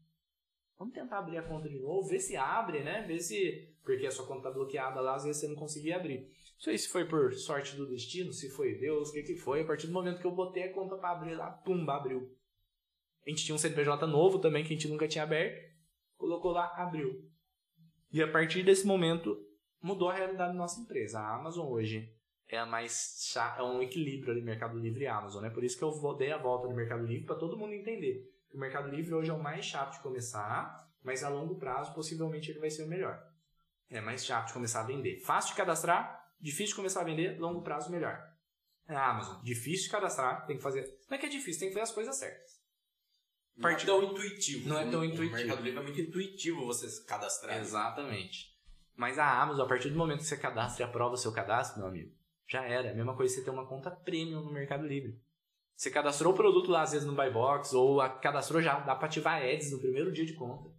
Vamos tentar abrir a conta de novo, ver se abre, né? Ver se. Porque a sua conta tá bloqueada lá, às vezes você não conseguia abrir. Sei se foi por sorte do destino, se foi Deus, o que que foi. A partir do momento que eu botei a conta pra abrir lá, pumba, abriu. A gente tinha um CNPJ novo também, que a gente nunca tinha aberto. Colocou lá, abriu. E a partir desse momento, mudou a realidade da nossa empresa. A Amazon hoje é a mais cha- é um equilíbrio ali Mercado Livre e Amazon, né? Por isso que eu dei a volta do Mercado Livre para todo mundo entender. O Mercado Livre hoje é o mais chato de começar, mas a longo prazo possivelmente ele vai ser o melhor. É mais chato de começar a vender. Fácil de cadastrar, difícil de começar a vender, longo prazo melhor. É a Amazon, difícil de cadastrar, tem que fazer. Não é que é difícil, tem que fazer as coisas certas. Não Part- é tão intuitivo. Não é tão O- intuitivo. O Mercado Livre é muito intuitivo você se cadastrar. Exatamente. Mas a Amazon, a partir do momento que você cadastra e aprova seu cadastro, meu amigo, já era. A mesma coisa você ter uma conta premium no Mercado Livre. Você cadastrou o produto lá, às vezes, no Buy Box, ou a, cadastrou já, dá para ativar ads no primeiro dia de conta.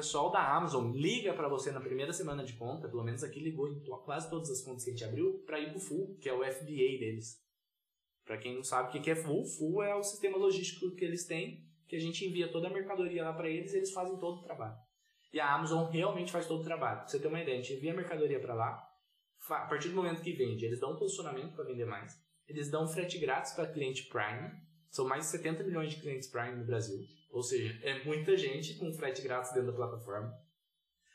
Pessoal da Amazon liga para você na primeira semana de conta, pelo menos aqui ligou em quase todas as contas que a gente abriu, para ir pro Full, que é o FBA deles. Para quem não sabe o que é Full, Full é o sistema logístico que eles têm, que a gente envia toda a mercadoria lá para eles e eles fazem todo o trabalho. E a Amazon realmente faz todo o trabalho. Pra você ter uma ideia, a gente envia a mercadoria para lá, a partir do momento que vende, eles dão um posicionamento para vender mais, eles dão frete grátis para cliente Prime, são mais de 70 milhões de clientes Prime no Brasil. Ou seja, é muita gente com frete grátis dentro da plataforma.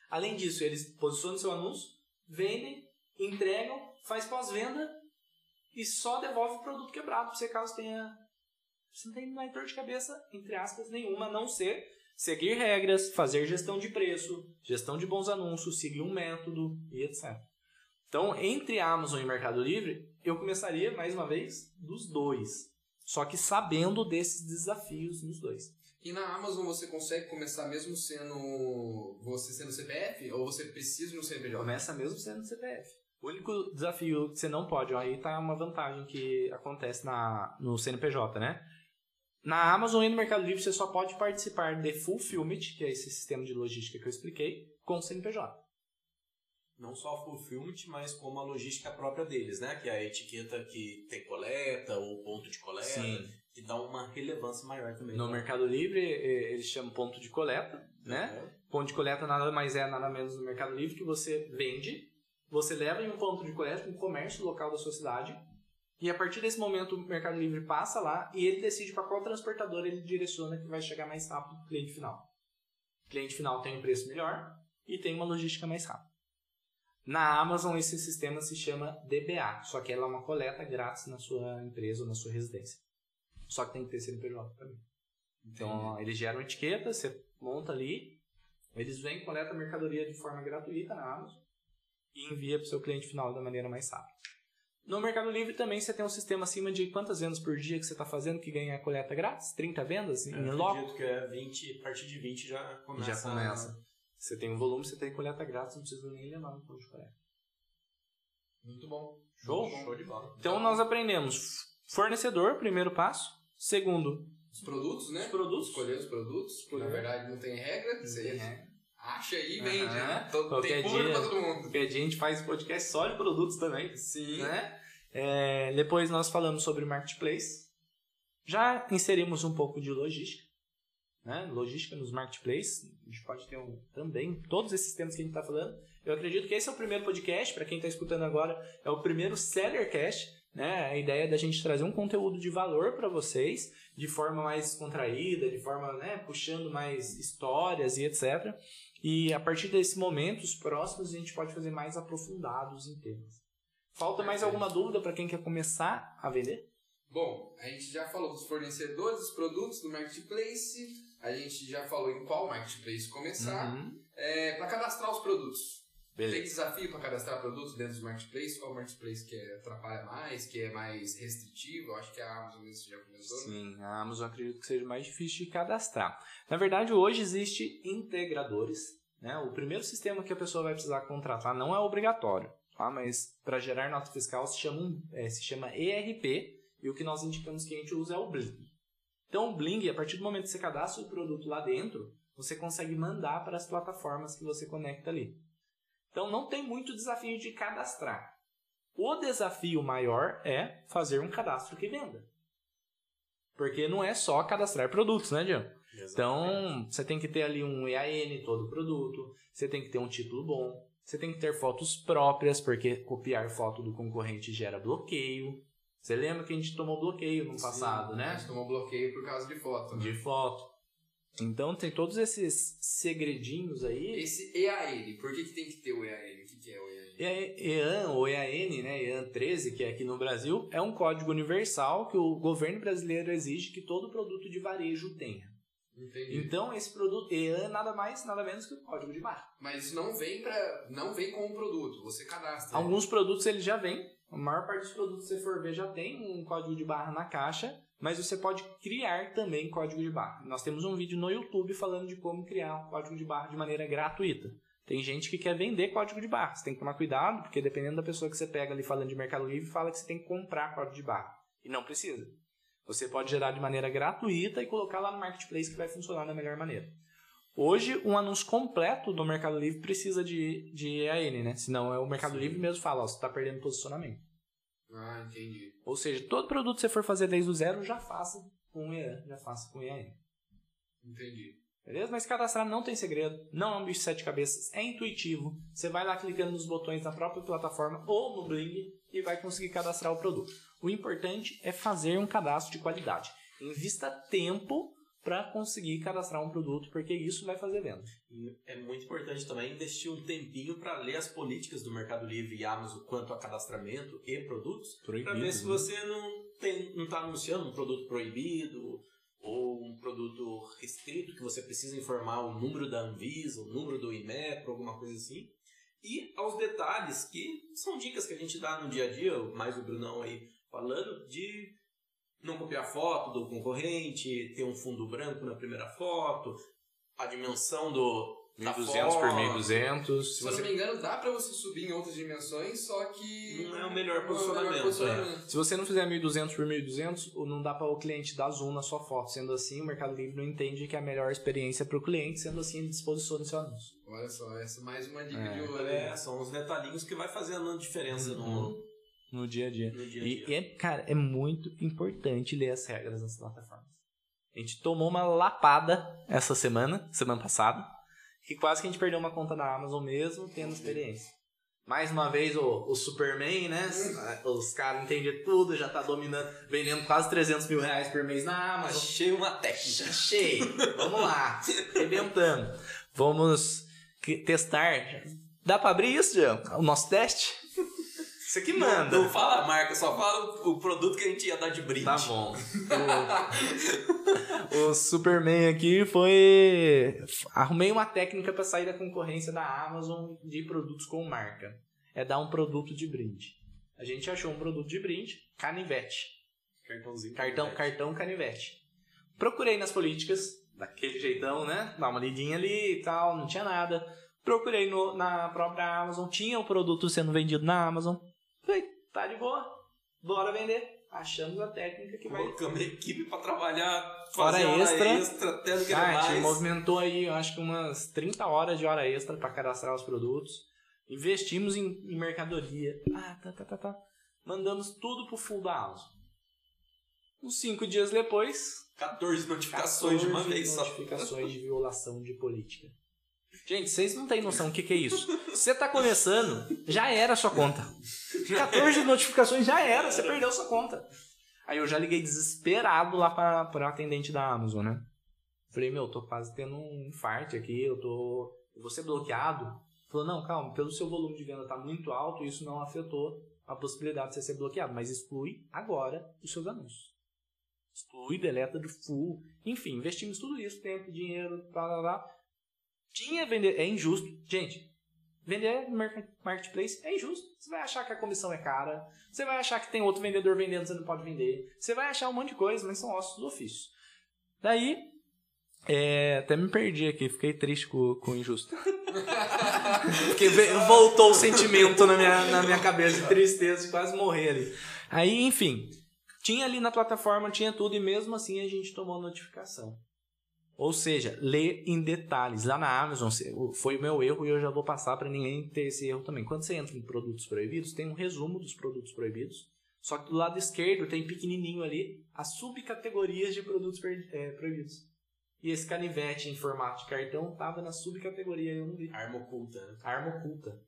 Além disso, eles posicionam seu anúncio, vendem, entregam, faz pós-venda e só devolve o produto quebrado você caso tenha. Você não tem mais dor de cabeça, entre aspas, nenhuma, a não ser seguir regras, fazer gestão de preço, gestão de bons anúncios, seguir um método e etc. Então, entre Amazon e Mercado Livre, eu começaria, mais uma vez, dos dois. Só que sabendo desses desafios nos dois. E na Amazon você consegue começar mesmo sendo você sendo CPF ou você precisa no CNPJ? Começa mesmo sendo CPF. O único desafio que você não pode, ó, aí tá uma vantagem que acontece na, no CNPJ, né? Na Amazon e no Mercado Livre você só pode participar de Fulfillment, que é esse sistema de logística que eu expliquei, com o CNPJ. Não só Fulfillment, mas como a logística própria deles, né? Que é a etiqueta que tem coleta ou ponto de coleta. Sim que dá uma relevância maior também. No Mercado Livre, eles chamam ponto de coleta, né? Uhum. Ponto de coleta nada mais é, nada menos no Mercado Livre que você vende, você leva em um ponto de coleta, um comércio local da sua cidade, e a partir desse momento o Mercado Livre passa lá e ele decide para qual transportador ele direciona que vai chegar mais rápido para o cliente final. O cliente final tem um preço melhor e tem uma logística mais rápida. Na Amazon esse sistema se chama DBA, só que ela é uma coleta grátis na sua empresa ou na sua residência. Só que tem que ter CNPJ também. Então, Entendi. eles geram etiqueta, você monta ali, eles vêm, coleta a mercadoria de forma gratuita na Amazon e envia para o seu cliente final da maneira mais rápida. No Mercado Livre também você tem um sistema acima de quantas vendas por dia que você está fazendo que ganha a coleta grátis? 30 vendas em loco? acredito que é 20, a partir de 20 já começa. Já começa. Você tem um volume, você tem coleta grátis, não precisa nem levar no ponto de coleta. Muito bom. Show? Show de bola. Então nós aprendemos Fornecedor, primeiro passo. Segundo, os produtos, né? Os produtos. Escolher os produtos, porque na verdade não tem regra. Regra. Acha aí e vende, né? Todo, tem público pra todo mundo. Qualquer dia a gente faz podcast só de produtos também. Sim. Né? É, depois nós falamos sobre marketplace. Já inserimos um pouco de logística. Né? Logística nos marketplaces. A gente pode ter um, também todos esses temas que a gente está falando. Eu acredito que esse é o primeiro podcast, para quem está escutando agora, é o primeiro Sellercast. Né? A ideia é da gente trazer um conteúdo de valor para vocês, de forma mais contraída, de forma né, puxando mais histórias e etc. E a partir desse momento, os próximos a gente pode fazer mais aprofundados em temas. Falta mais alguma dúvida para quem quer começar a vender? Bom, a gente já falou dos fornecedores, dos produtos do marketplace, a gente já falou em qual marketplace começar. Uhum. É, para cadastrar os produtos, Beleza. Tem desafio para cadastrar produtos dentro do marketplace? Qual marketplace que atrapalha mais, que é mais restritivo? Eu acho que a Amazon mesmo já começou. Né? Sim, a Amazon acredito que seja mais difícil de cadastrar. Na verdade, hoje existe integradores. Né? O primeiro sistema que a pessoa vai precisar contratar não é obrigatório, tá? mas para gerar nota fiscal se chama, é, se chama ERP e o que nós indicamos que a gente usa é o Bling. Então, o Bling, a partir do momento que você cadastra o produto lá dentro, você consegue mandar para as plataformas que você conecta ali. Então não tem muito desafio de cadastrar. O desafio maior é fazer um cadastro que venda. Porque não é só cadastrar produtos, né, Dian? Então, você tem que ter ali um EAN todo produto, você tem que ter um título bom, você tem que ter fotos próprias, porque copiar foto do concorrente gera bloqueio. Você lembra que a gente tomou bloqueio no passado, Sim, né? A gente tomou bloqueio por causa de foto. Né? De foto. Então tem todos esses segredinhos aí. Esse EAN, por que, que tem que ter o EAN? O que, que é o EAN? EAN ou EAN, né? EAN 13, que é aqui no Brasil, é um código universal que o governo brasileiro exige que todo produto de varejo tenha. Entendi. Então esse produto EAN nada mais, nada menos que o código de barra. Mas isso não vem para, não vem com o produto, você cadastra. Alguns produtos ele já vem. A maior parte dos produtos que você for ver já tem um código de barra na caixa mas você pode criar também código de barra. Nós temos um vídeo no YouTube falando de como criar um código de barra de maneira gratuita. Tem gente que quer vender código de barra. Você tem que tomar cuidado, porque dependendo da pessoa que você pega ali falando de Mercado Livre, fala que você tem que comprar código de barra. E não precisa. Você pode gerar de maneira gratuita e colocar lá no marketplace que vai funcionar da melhor maneira. Hoje, um anúncio completo do Mercado Livre precisa de, de EAN, né? Senão é o Mercado Sim. Livre mesmo fala, ó, você está perdendo posicionamento. Ah, entendi. Ou seja, todo produto que você for fazer desde o zero, já faça com EAN, já faça com EAN. Entendi. Beleza? Mas cadastrar não tem segredo, não é um bicho de sete cabeças, é intuitivo. Você vai lá clicando nos botões da própria plataforma ou no Bling e vai conseguir cadastrar o produto. O importante é fazer um cadastro de qualidade. Invista tempo para conseguir cadastrar um produto, porque isso vai fazer venda. É muito importante também investir um tempinho para ler as políticas do Mercado Livre e Amazon quanto a cadastramento e produtos, para ver se você não está anunciando um produto proibido ou um produto restrito que você precisa informar o número da Anvisa, o número do IMEPRO, alguma coisa assim. E aos detalhes que são dicas que a gente dá no dia a dia, mais o Brunão aí falando de não copiar foto do concorrente, ter um fundo branco na primeira foto, a dimensão do da 1200 por foto. 1200. Se eu não me engano, dá pra você subir em outras dimensões, só que. Não é o melhor não é posicionamento, posicionamento. Se você não fizer 1200 por 1200, não dá para o cliente dar zoom na sua foto. Sendo assim, o Mercado Livre não entende que é a melhor experiência para o cliente, sendo assim, ele disposiciona seu anúncio. Olha só, essa é mais uma dica É. de ouro. É, são os detalhinhos que vai fazendo a diferença Uhum. no, No dia a dia. no dia a E, dia. e é, cara, é muito importante ler as regras das plataformas. A gente tomou uma lapada essa semana, semana passada, que quase que a gente perdeu uma conta na Amazon mesmo tendo experiência. Mais uma vez o, o Superman, né? Os caras entendem tudo, já tá dominando, vendendo quase 300 mil reais por mês na Amazon. Achei uma técnica. Achei! Vamos lá, arrebentando. Vamos testar. Dá pra abrir isso, Jean? O nosso teste? Você que manda. Não fala a marca, só fala o, produto que a gente ia dar de brinde. Tá bom. O, o Superman aqui foi. Arrumei uma técnica para sair da concorrência da Amazon de produtos com marca. É dar um produto de brinde. A gente achou um produto de brinde, canivete. Cartãozinho. Cartão, cartão canivete. Procurei nas políticas, daquele jeitão, né? Dá uma lidinha ali e tal, não tinha nada. Procurei no- na própria Amazon, tinha o produto sendo vendido na Amazon. Falei, tá de boa, bora vender. Achamos a técnica que vai Colocamos a equipe pra trabalhar, Hora fazer hora extra. extra, até não querer a gente mais. movimentou aí, eu acho que umas 30 horas de hora extra para cadastrar os produtos. Investimos em, em mercadoria. Ah, tá, tá, tá, tá. Mandamos tudo pro full da Amazon. Uns 5 dias depois, 14 notificações de uma 14 vez só. notificações de violação de política. Gente, vocês não têm noção do que, que é isso. Você tá começando, já era a sua conta. 14 notificações já era, você perdeu sua conta. Aí eu já liguei desesperado lá pra, pra atendente da Amazon, né? Falei, meu, tô quase tendo um infarto aqui, eu tô. Eu vou ser bloqueado. Falou, não, calma, pelo seu volume de venda tá muito alto, isso não afetou a possibilidade de você ser bloqueado, mas exclui agora os seus anúncios. Exclui, deleta do full. Enfim, investimos tudo isso, tempo, dinheiro, blá blá blá. Tinha vender. É injusto. Gente, vender marketplace é injusto. Você vai achar que a comissão é cara. Você vai achar que tem outro vendedor vendendo, você não pode vender. Você vai achar um monte de coisa, mas são ossos do ofício. Daí, é, até me perdi aqui, fiquei triste com, com o injusto. Porque voltou o sentimento na minha, na minha cabeça de tristeza, de quase morrer ali. Aí, enfim, tinha ali na plataforma, tinha tudo, e mesmo assim a gente tomou notificação. Ou seja, ler em detalhes. Lá na Amazon foi o meu erro e eu já vou passar para ninguém ter esse erro também. Quando você entra em produtos proibidos, tem um resumo dos produtos proibidos. Só que do lado esquerdo tem pequenininho ali as subcategorias de produtos é, proibidos. E esse canivete em formato de cartão estava na subcategoria e eu não vi. Arma oculta, né? Arma oculta.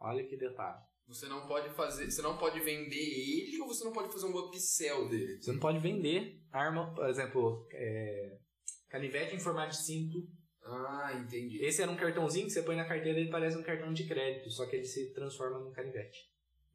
Olha que detalhe. Você não pode fazer. Você não pode vender ele ou você não pode fazer um upsell dele. Você não pode vender arma, por exemplo, é, canivete em formato de cinto. Ah, entendi. Esse era um cartãozinho que você põe na carteira e ele parece um cartão de crédito, só que ele se transforma num canivete.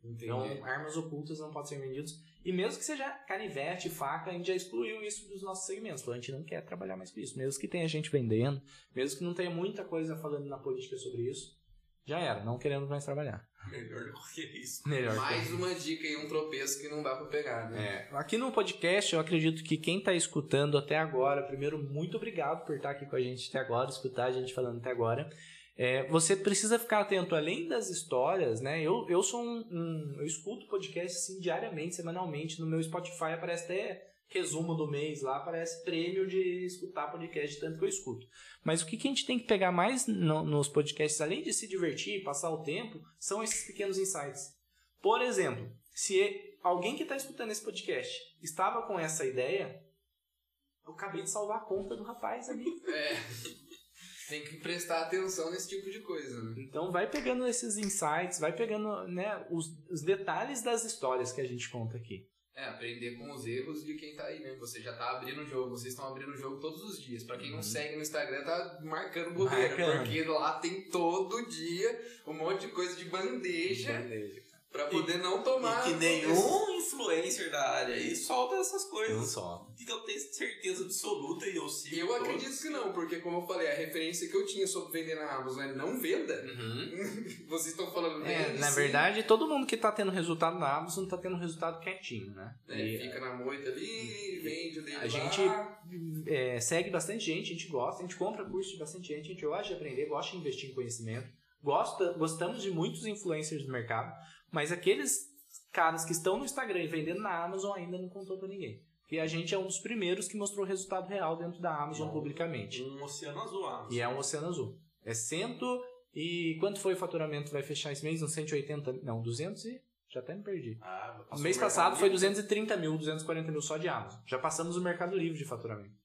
Entendi. Então, armas ocultas não podem ser vendidas. E mesmo que seja canivete, faca, a gente já excluiu isso dos nossos segmentos. A gente não quer trabalhar mais com isso. Mesmo que tenha gente vendendo, mesmo que não tenha muita coisa falando na política sobre isso, já era. Não queremos mais trabalhar. Melhor do que isso. Melhor. Mais que- uma dica e um tropeço que não dá pra pegar, né? É, aqui no podcast, eu acredito que quem está escutando até agora, primeiro, muito obrigado por estar aqui com a gente até agora, escutar a gente falando até agora. É, você precisa ficar atento além das histórias, né? Eu, eu sou um, um eu escuto podcast assim, diariamente, semanalmente no meu Spotify aparece até resumo do mês lá, aparece prêmio de escutar podcast tanto que eu escuto. Mas o que, que a gente tem que pegar mais no, nos podcasts, além de se divertir, passar o tempo, são esses pequenos insights. Por exemplo, se alguém que está escutando esse podcast estava com essa ideia, eu acabei de salvar a conta do rapaz ali. É. Tem que prestar atenção nesse tipo de coisa, né? Então vai pegando esses insights, vai pegando né, os, os detalhes das histórias que a gente conta aqui. É, aprender com os erros de quem tá aí, né? Você já tá abrindo o jogo, vocês estão abrindo o jogo todos os dias. Pra quem não Uhum. segue no Instagram, tá marcando bobeira, Marcando. porque lá tem todo dia um monte de coisa de bandeja pra poder não tomar. E que nenhum influencer da área aí solta essas Não coisas. só. Então eu tenho certeza absoluta e eu sigo. Eu todos. acredito que não, porque como eu falei, a referência que eu tinha sobre vender na Amazon é não venda. Uhum. Vocês estão falando É, na sim. verdade, todo mundo que tá tendo resultado na Amazon tá tendo resultado quietinho, né? É, E fica na moita ali, vende o a lá. gente é, segue bastante gente, a gente gosta, a gente compra curso de bastante gente, a gente gosta de aprender, gosta de investir em conhecimento, gosta, gostamos de muitos influencers do mercado, mas aqueles caras que estão no Instagram e vendendo na Amazon ainda não contou pra ninguém. Porque a gente é um dos primeiros que mostrou o resultado real dentro da Amazon Não. publicamente. Um oceano azul, Amazon. E é um oceano azul. É cento e... Quanto foi o faturamento? Vai fechar esse mês? Uns 180... Não, 200 e... Já até me perdi. Ah, O mês passado foi Livre. 230 mil, 240 mil só de Amazon. Já passamos o Mercado Livre de faturamento.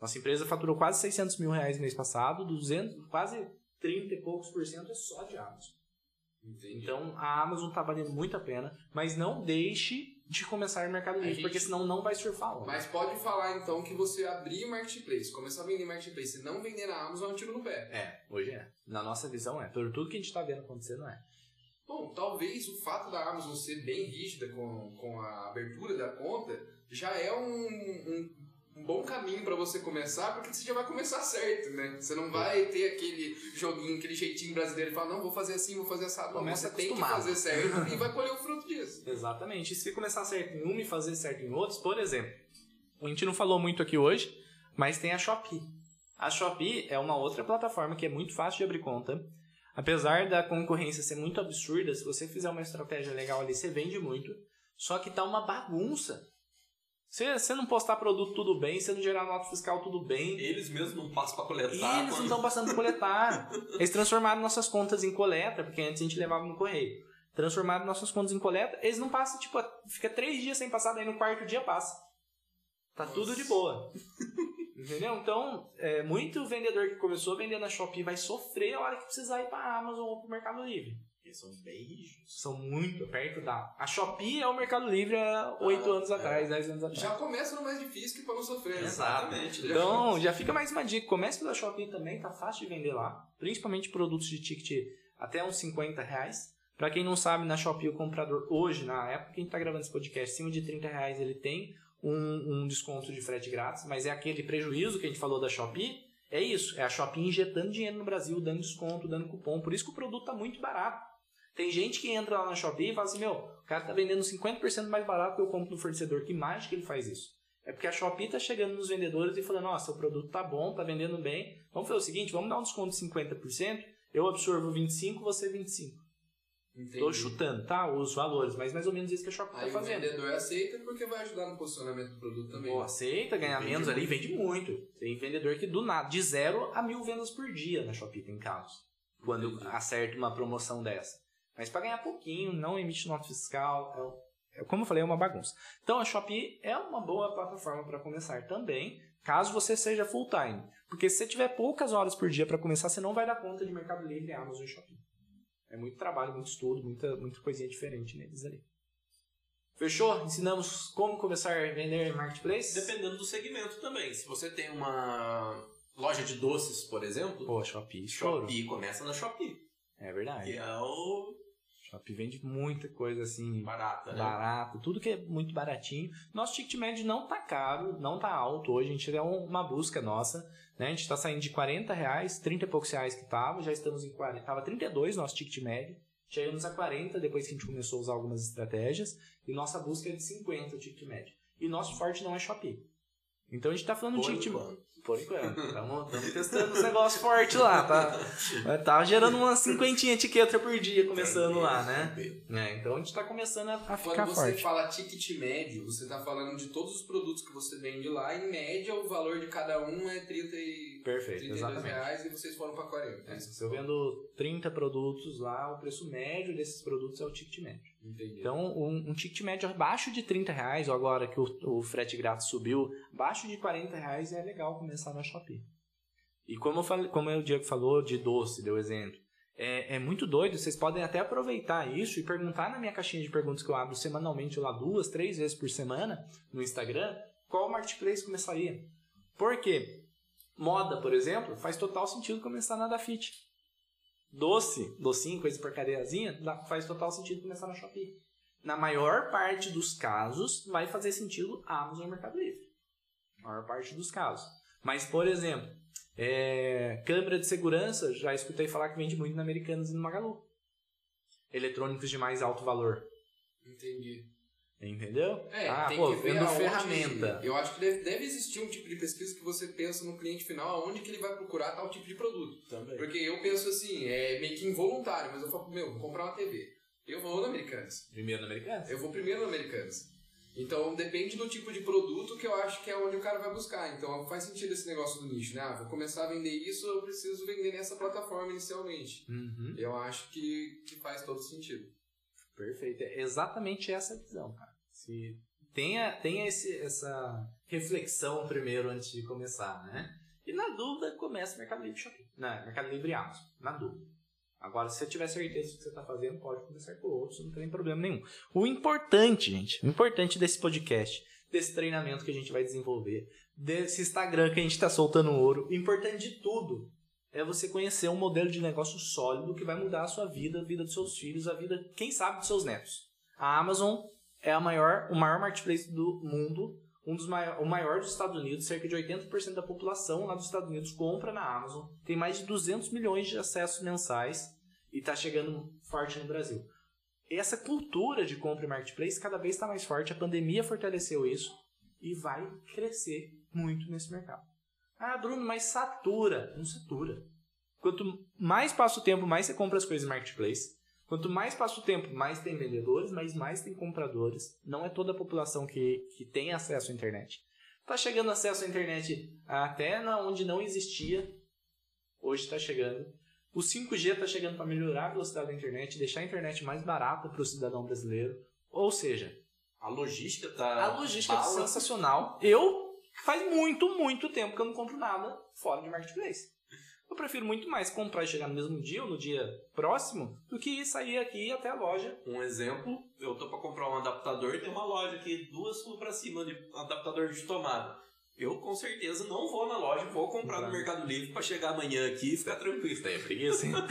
Nossa empresa faturou quase 600 mil reais no mês passado, 200, quase 30 e poucos por cento é só de Amazon. Entendi. Então a Amazon está valendo muito a pena, mas não deixe de começar no Mercado Livre, gente- porque senão não vai surfar onda. Mas pode falar então que você abrir marketplace, começar a vender marketplace e não vender na Amazon é um tiro no pé. É, hoje é. Na nossa visão é. Por tudo que a gente está vendo acontecer, não é. Bom, talvez o fato da Amazon ser bem rígida com, com a abertura da conta já é um, um, um bom caminho para você começar, porque você já vai começar certo, né? Você não vai ter aquele joguinho, aquele jeitinho brasileiro e falar, não, vou fazer assim, vou fazer assado. Não, Começa você tem que fazer certo e vai colher o fruto disso. Exatamente. E se começar certo em uma e fazer certo em outros, por exemplo, a gente não falou muito aqui hoje, mas tem a Shopee. A Shopee é uma outra plataforma que é muito fácil de abrir conta. Apesar da concorrência ser muito absurda, se você fizer uma estratégia legal ali, você vende muito. Só que tá uma bagunça. Se você não postar produto tudo bem, se não gerar nota fiscal tudo bem, Eles mesmos não passam pra coletar. eles não quando- estão passando por coletar. Eles transformaram nossas contas em coleta, porque antes a gente levava no correio. Transformaram nossas contas em coleta, eles não passam, tipo, fica três dias sem passar, daí no quarto dia passa. Tá Nossa. tudo de boa. Entendeu? Então, é, muito vendedor que começou a vender na Shopee vai sofrer a hora que precisar ir pra Amazon ou pro Mercado Livre. Eles são bem rígidos. São muito perto da. A Shopee é o Mercado Livre há oito Ah, anos é. atrás, dez anos atrás. Já começa no mais difícil que para não sofrer. né? Exatamente. Então, já fica mais uma dica. Comece pela Shopee também, tá fácil de vender lá. Principalmente produtos de ticket até uns 50 reais. Pra quem não sabe, na Shopee o comprador hoje, na época que a gente tá gravando esse podcast, acima de 30 reais ele tem um, um desconto de frete grátis, mas é aquele prejuízo que a gente falou da Shopee. É isso, é a Shopee injetando dinheiro no Brasil, dando desconto, dando cupom. Por isso que o produto tá muito barato. Tem gente que entra lá na Shopee e fala assim, meu, o cara tá vendendo 50% mais barato que eu compro no fornecedor. Que mágica ele faz isso? É porque a Shopee tá chegando nos vendedores e falando, nossa, o produto tá bom, tá vendendo bem. Vamos fazer o seguinte, vamos dar um desconto de 50%, eu absorvo 25%, você 25%. Entendi. Tô chutando, tá? Os valores, mas mais ou menos isso que a Shopee Aí tá o fazendo. vendedor aceita porque vai ajudar no posicionamento do produto também. Pô, aceita ganhar Vende menos ali, muito. vende muito. Tem vendedor que do nada, de zero a mil vendas por dia na Shopee tem casos. Quando Entendi. acerta uma promoção dessa. Mas para ganhar pouquinho, não emite nota fiscal, é é, como eu falei, é uma bagunça. Então a Shopee é uma boa plataforma para começar também, caso você seja full time. Porque se você tiver poucas horas por dia para começar, você não vai dar conta de Mercado Livre, Amazon e Shopee. É muito trabalho, muito estudo, muita, muita coisinha diferente neles ali. Fechou? Ensinamos como começar a vender em Marketplace? Dependendo do segmento também. Se você tem uma loja de doces, por exemplo, Pô, Shopee, choro. Shopee começa na Shopee. É verdade. Que é o Shopee vende muita coisa assim, barata, né? barato, tudo que é muito baratinho. Nosso ticket médio não tá caro, não tá alto hoje, a gente é um- uma busca nossa, né? A gente tá saindo de 40 reais, 30 e poucos reais que tava, já estamos em 40, tava 32 nosso ticket médio, chegamos a 40 depois que a gente começou a usar algumas estratégias, e nossa busca é de 50 o ticket médio. E nosso forte não é Shopee. Então a gente tá falando Por de ticket. enquanto. Por enquanto. Estamos testando uns negócios fortes lá, tá? Tá gerando umas cinquentinha etiqueta por dia começando lá, né? É, então a gente tá começando a, a Quando ficar você forte. fala ticket médio, você tá falando de todos os produtos que você vende lá. Em média, o valor de cada um é 30 e... Perfeito, 32 exatamente. reais e vocês foram pra 40. né? Se eu vendo 30 produtos lá, o preço médio desses produtos é o ticket médio. Entendi. Então, um, um ticket médio abaixo de 30 reais, ou agora que o, o frete grátis subiu, abaixo de 40 reais é legal começar na Shopee. E como, eu falei, como o Diego falou de doce, deu exemplo, é, é muito doido, vocês podem até aproveitar isso e perguntar na minha caixinha de perguntas que eu abro semanalmente lá duas, três vezes por semana no Instagram, qual marketplace começaria. Por quê? Moda, por exemplo, faz total sentido começar na Dafit. Doce, docinho, coisa porcariazinha, faz total sentido começar na Shopee. Na maior parte dos casos, vai fazer sentido a Amazon Mercado Livre. maior parte dos casos. Mas, por exemplo, é, câmera de segurança, já escutei falar que vende muito na Americanas e no Magalu. Eletrônicos de mais alto valor. Entendi. Entendeu? É, ah, tem pô, que ver vendo aonde- ferramenta. Eu acho que deve, deve existir um tipo de pesquisa que você pensa no cliente final aonde que ele vai procurar tal tipo de produto. Também. Porque eu penso assim, é meio que involuntário, mas eu falo, meu, vou comprar uma TV. Eu vou na Americanas. Primeiro na Americanas? Eu vou primeiro na Americanas. Então depende do tipo de produto que eu acho que é onde o cara vai buscar. Então faz sentido esse negócio do nicho, né? Ah, vou começar a vender isso, eu preciso vender nessa plataforma inicialmente. Uhum. Eu acho que, que faz todo sentido. Perfeito. É exatamente essa visão, cara. Se tenha, tenha esse, essa reflexão primeiro antes de começar, né? E na dúvida, começa Mercado Livre Shopping. Não, Mercado Livre Amazon. Na dúvida. Agora, se você tiver certeza do que você está fazendo, pode começar com outros, não tem problema nenhum. O importante, gente, o importante desse podcast, desse treinamento que a gente vai desenvolver, desse Instagram que a gente está soltando ouro, o importante de tudo é você conhecer um modelo de negócio sólido que vai mudar a sua vida, a vida dos seus filhos, a vida, quem sabe, dos seus netos. A Amazon é a maior, o maior marketplace do mundo, um dos maior, o maior dos Estados Unidos, cerca de 80% da população lá dos Estados Unidos compra na Amazon, tem mais de 200 milhões de acessos mensais e está chegando forte no Brasil. Essa cultura de compra e marketplace cada vez está mais forte, a pandemia fortaleceu isso e vai crescer muito nesse mercado. Ah, Bruno, mas satura. Não satura. Quanto mais passa o tempo, mais você compra as coisas em marketplace. Quanto mais passa o tempo, mais tem vendedores, mas mais tem compradores. Não é toda a população que, que tem acesso à internet. Tá chegando acesso à internet até na onde não existia. Hoje está chegando. O 5G está chegando para melhorar a velocidade da internet, deixar a internet mais barata para o cidadão brasileiro. Ou seja, A logística tá. a logística é sensacional. Eu faz muito, muito tempo que eu não compro nada fora de marketplace. Eu prefiro muito mais comprar e chegar no mesmo dia ou no dia próximo do que sair aqui até a loja. Um exemplo, eu tô pra comprar um adaptador e tem uma loja aqui, duas pra cima de adaptador de tomada. Eu com certeza não vou na loja, vou comprar no. Mercado Livre pra chegar amanhã aqui e ficar tranquilo. Tem preguiça, hein?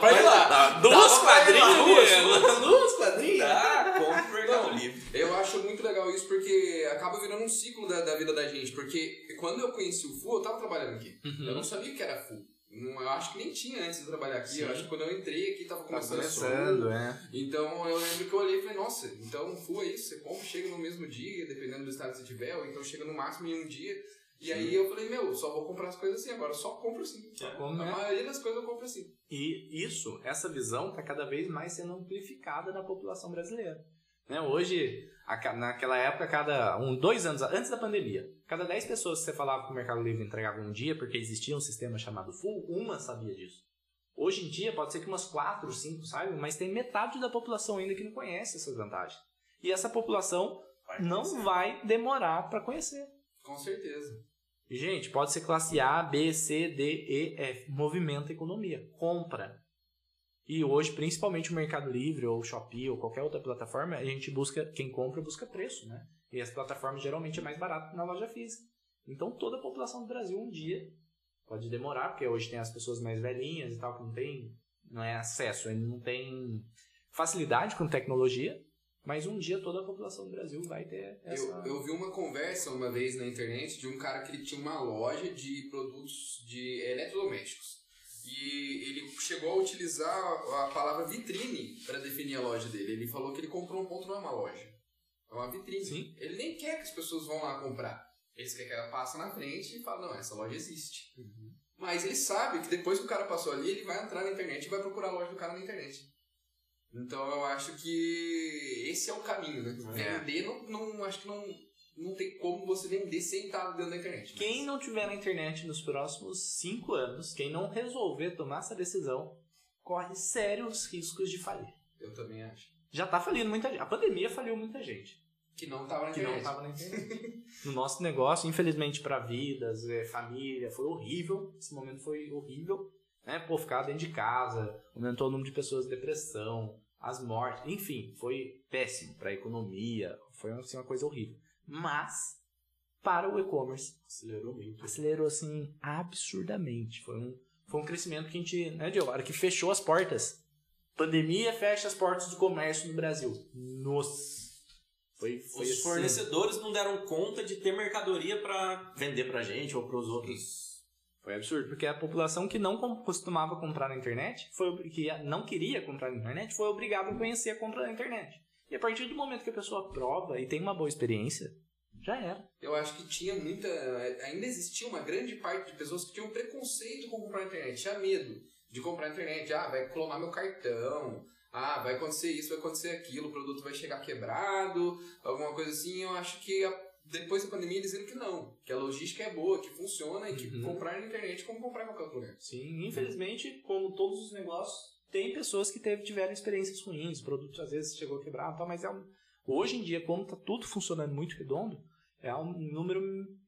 Vai lá, Duas quadrinhas, duas, quadrinhas. Tá, compra. Livre. Eu acho muito legal isso porque acaba virando um ciclo da, da vida da gente. Porque quando eu conheci o Full, eu tava trabalhando aqui. Eu não sabia que era. Não, Eu acho que nem tinha antes de trabalhar aqui. Eu Sim. acho que quando eu entrei aqui tava Tá começando, começando, é. Então eu lembro que eu olhei e falei, nossa, então full é isso, você compra e chega no mesmo dia, dependendo do estado que você tiver, ou então chega no máximo em um dia. E aí eu falei, meu, só vou comprar as coisas assim, agora eu só compro assim. Como A é? maioria das coisas eu compro assim. E isso, essa visão está cada vez mais sendo amplificada na população brasileira. Né? Hoje, naquela época, cada um, dois anos antes da pandemia, cada 10 pessoas que você falava que o Mercado Livre entregava um dia, porque existia um sistema chamado Full, uma sabia disso. Hoje em dia, pode ser que umas 4, 5 saibam, mas tem metade da população ainda que não conhece essas vantagens. E essa população não vai demorar para conhecer. Com certeza. E, Gente, pode ser classe A, B, C, D, E, F. Movimenta a economia. Compra. E hoje, principalmente o Mercado Livre, ou Shopee, ou qualquer outra plataforma, a gente busca, quem compra busca preço, né? E as plataformas geralmente é mais barato que na loja física. Então toda a população do Brasil um dia pode demorar, porque hoje tem as pessoas mais velhinhas e tal, que não tem, não é acesso, ainda não tem facilidade com tecnologia, mas um dia toda a população do Brasil vai ter essa... Eu, eu vi uma conversa uma vez na internet de um cara que tinha uma loja de produtos de eletrodomésticos. E ele chegou a utilizar a palavra vitrine para definir a loja dele. Ele falou que ele comprou um ponto não é uma loja. É uma vitrine. Sim. Ele nem quer que as pessoas vão lá comprar. Eles querem que ela passe na frente e fala, não, essa loja existe. Mas ele sabe que depois que o cara passou ali, ele vai entrar na internet e vai procurar a loja do cara na internet. Então eu acho que esse é o caminho, né? É. Vender, não, não, acho que não, não tem como você vender sem estar dentro da internet. mas- Quem não tiver na internet nos próximos cinco anos, quem não resolver tomar essa decisão, corre sérios riscos de falir. Eu também acho. Já tá falindo muita gente. A pandemia faliu muita gente. Que não tava na que não internet. estava na internet. no nosso negócio, infelizmente, para vidas, é, família, foi horrível. Esse momento foi horrível. Né? Pô, ficar dentro de casa, aumentou o número de pessoas em depressão, as mortes, enfim, foi péssimo para a economia, foi assim, uma coisa horrível. Mas, para o e-commerce, Acelerou muito. acelerou assim absurdamente. Foi um, foi um crescimento que a gente, né, Diogo, a hora que fechou as portas. Pandemia fecha as portas do comércio no Brasil. Nossa. Foi, foi Os assim. fornecedores não deram conta de ter mercadoria pra vender pra gente ou pros outros. Foi absurdo, porque a população que não costumava comprar na internet, foi, que não queria comprar na internet, foi obrigada a conhecer a compra na internet. E a partir do momento que a pessoa prova e tem uma boa experiência, já era. Eu acho que tinha muita. Ainda existia uma grande parte de pessoas que tinham preconceito com comprar na internet, tinha medo de comprar na internet. Ah, vai clonar meu cartão. Ah, vai acontecer isso, vai acontecer aquilo, o produto vai chegar quebrado, alguma coisa assim. Eu acho que a- depois da pandemia eles viram que não, que a logística é boa, que funciona e que Uhum. comprar na internet é como comprar em qualquer lugar. Sim, infelizmente, como todos os negócios, tem pessoas que teve, tiveram experiências ruins, o produto às vezes chegou quebrado, tal, mas é um, hoje em dia, como está tudo funcionando muito redondo, é um número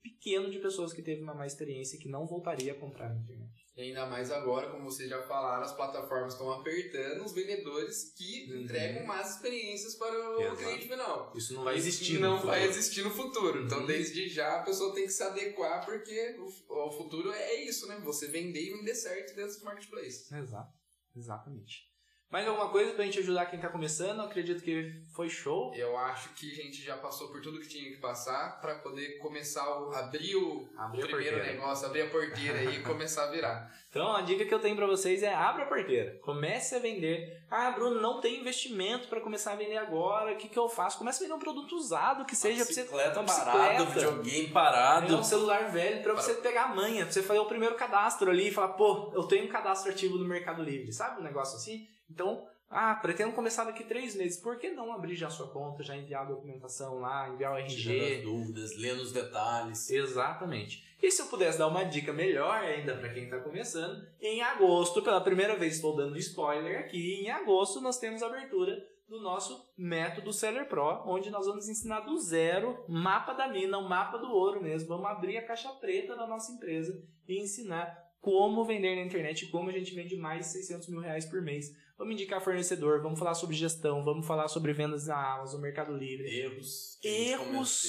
pequeno de pessoas que teve uma má experiência e que não voltaria a comprar na internet. E ainda mais agora, como vocês já falaram, as plataformas estão apertando os vendedores que Uhum. entregam más experiências para o Exato. cliente final. Isso não vai existir. Não no vai futuro. existir no futuro. Então, Uhum. desde já, a pessoa tem que se adequar, porque o, o futuro é isso, né? Você vender e vender certo dentro do marketplace. Exato, exatamente. Mais alguma coisa pra gente ajudar quem tá começando? Eu acredito que foi show. Eu acho que a gente já passou por tudo que tinha que passar para poder começar a abrir o Abrir primeiro porteira. negócio, abrir a porteira e começar a virar. Então, a dica que eu tenho pra vocês é abra a porteira. Comece a vender. Ah, Bruno, não tem investimento pra começar a vender agora. O que, que eu faço? Comece a vender um produto usado que seja pra você bicicleta uma parado, bicicleta. videogame É parado. um celular velho pra você pegar a manha, pra você fazer o primeiro cadastro ali e falar, pô, eu tenho um cadastro ativo no Mercado Livre, sabe? Um negócio assim. Então, ah, pretendo começar daqui três meses. Por que não abrir já a sua conta, já enviar a documentação lá, enviar o Tirando RG? as dúvidas, lendo os detalhes. Exatamente. E se eu pudesse dar uma dica melhor ainda para quem está começando, em agosto, pela primeira vez estou dando spoiler aqui, em agosto nós temos a abertura do nosso método Seller Pro, onde nós vamos ensinar do zero, mapa da mina, o mapa do ouro mesmo. Vamos abrir a caixa preta da nossa empresa e ensinar como vender na internet como a gente vende mais de 600 mil reais por mês. Vamos indicar fornecedor, vamos falar sobre gestão, vamos falar sobre vendas na Amazon, Mercado Livre. Erros. Erros.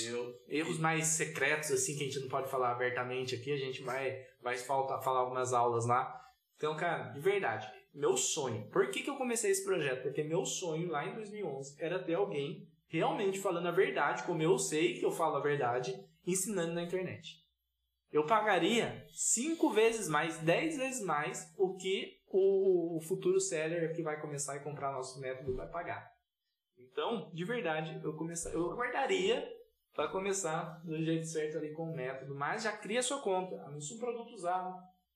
Erros mais secretos, assim, que a gente não pode falar abertamente aqui, a gente vai, vai faltar, falar algumas aulas lá. Então, cara, de verdade, meu sonho. Por que, que eu comecei esse projeto? Porque meu sonho lá em 2011 era ter alguém realmente falando a verdade, como eu sei que eu falo a verdade, ensinando na internet. Eu pagaria cinco vezes mais, dez vezes mais o que o, futuro seller que vai começar a comprar nosso método vai pagar. Então, de verdade, eu começar, eu aguardaria para começar do jeito certo ali com o método, mas já cria sua conta, anuncie um produto usado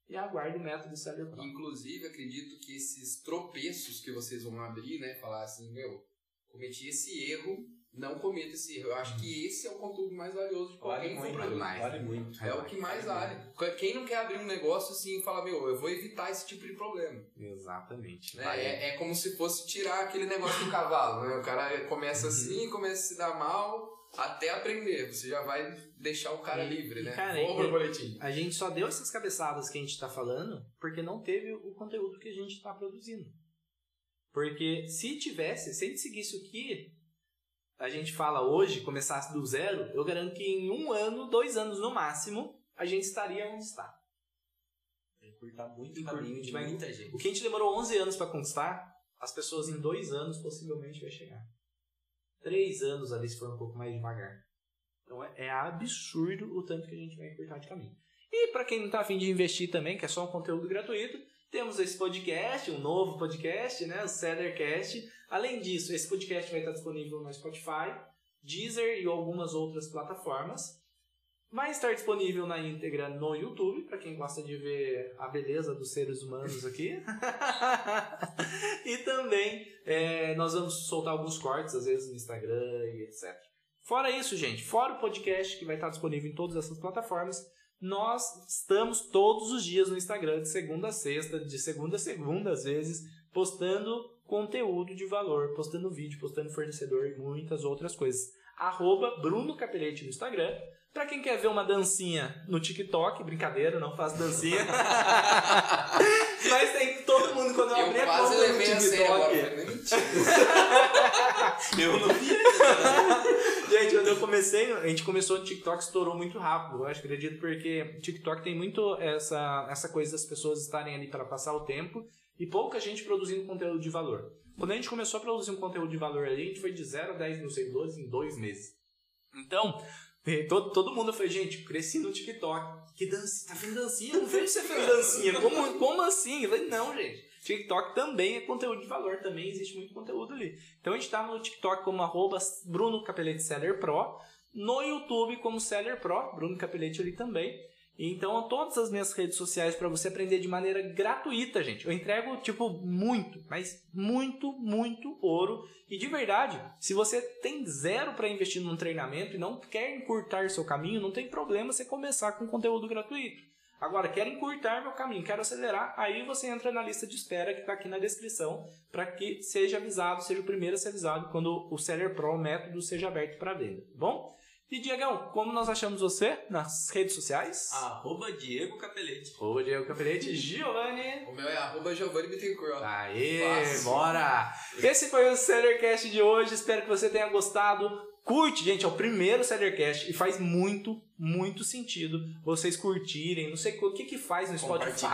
e aguarde o método Seller Pro. Inclusive, acredito que esses tropeços que vocês vão abrir, né? Falar assim, meu, cometi esse erro, não cometa esse erro. Eu acho que esse é o conteúdo mais valioso de qualquer Vale muito, empreendedor. vale muito. É o que mais vale. Quem não quer abrir um negócio assim e fala, meu, eu vou evitar esse tipo de problema. Exatamente. Né? É, é como se fosse tirar aquele negócio do cavalo, né? O cara começa assim, começa a se dar mal até aprender. Você já vai deixar o cara E- livre, e, né? cara, Vou pro boletim. A gente só deu essas cabeçadas que a gente está falando porque não teve o conteúdo que a gente está produzindo. Porque se tivesse, se a gente seguisse o que a gente fala hoje, começasse do zero, eu garanto que em um ano, dois anos no máximo, a gente estaria onde está. Encurtar muito Encurtar, caminho de vai- muita gente. O que a gente demorou 11 anos para conquistar, as pessoas em dois anos possivelmente vai chegar. Três anos ali se for um pouco mais devagar. Então é, é absurdo o tanto que a gente vai encurtar de caminho. E para quem não tá afim de investir também, que é só um conteúdo gratuito, temos esse podcast, um novo podcast, né, o Sellercast. Além disso, esse podcast vai estar disponível no Spotify, Deezer e algumas outras plataformas. Vai estar disponível na íntegra no YouTube, para quem gosta de ver a beleza dos seres humanos aqui. e também é, nós vamos soltar alguns cortes, às vezes no Instagram e etc. Fora isso, gente, fora o podcast que vai estar disponível em todas essas plataformas, nós estamos todos os dias no Instagram, de segunda a sexta, de segunda a segunda, às vezes, postando conteúdo de valor, postando vídeo, postando fornecedor e muitas outras coisas. Arroba Bruno Capelete no Instagram. Pra quem quer ver uma dancinha no TikTok, brincadeira, não faço dancinha. Mas tem todo mundo quando eu, Eu abri a conta no agora. TikTok. Eu não vi. Gente, quando eu comecei, a gente começou no TikTok, estourou muito rápido. Eu acho, acredito, porque TikTok tem muito essa, essa coisa das pessoas estarem ali para passar o tempo e pouca gente produzindo conteúdo de valor. Quando a gente começou a produzir um conteúdo de valor ali, a gente foi de 0 a 10 mil seguidores em dois meses. Então, eh, todo, todo mundo foi, gente, cresci no TikTok. Que dancinha? Tá vendo dancinha? Não vejo você fazendo dancinha. Como, como assim? Eu falei, não, gente. TikTok também é conteúdo de valor, também existe muito conteúdo ali. Então a gente tá no TikTok como arroba Bruno Capelete Seller Pro, no YouTube como Seller Pro, Bruno Capelete ali também. Então todas as minhas redes sociais para você aprender de maneira gratuita, gente. Eu entrego tipo muito, mas muito, muito ouro. E de verdade, se você tem zero para investir num treinamento e não quer encurtar seu caminho, não tem problema você começar com conteúdo gratuito. Agora, quero encurtar meu caminho, quero acelerar, aí você entra na lista de espera que está aqui na descrição para que seja avisado, seja o primeiro a ser avisado quando o Seller Pro, método, seja aberto para venda, tá bom? E Diegão, como nós achamos você nas redes sociais? Arroba Diego Capelete. Arroba Diego Capelete, Giovanni. O meu é arroba Giovanni Bittencourt. Aê, Fácil. bora! Esse foi o Sellercast de hoje, espero que você tenha gostado. Curte, gente, é o primeiro Sellercast e faz muito, muito sentido vocês curtirem. Não sei o que que faz no Spotify,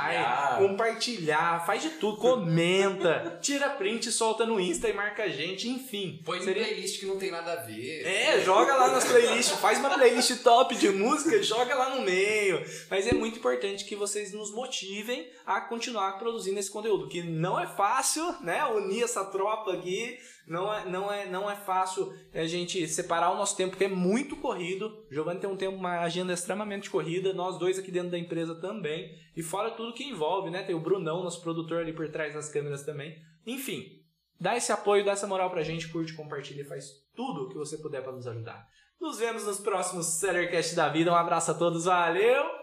Compartilhar. faz de tudo, comenta, tira print, solta no Insta e marca a gente, enfim. Põe Seria- playlist que não tem nada a ver. é, joga lá nas playlists, faz uma playlist top de música, joga lá no meio. Mas é muito importante que vocês nos motivem a continuar produzindo esse conteúdo, que não é fácil, né? Unir essa tropa aqui, não é, não é, não é fácil a gente separar o nosso tempo, porque é muito corrido. Giovanni tem um tempo, uma agenda extremamente corrida, nós dois aqui dentro da empresa também, e fora tudo que envolve, né? Tem o Brunão, nosso produtor ali por trás das câmeras também. Enfim, Dá esse apoio, dá essa moral pra gente, curte, compartilha e faz tudo o que você puder pra nos ajudar. Nos vemos nos próximos Sellercast da vida. Um abraço a todos, valeu!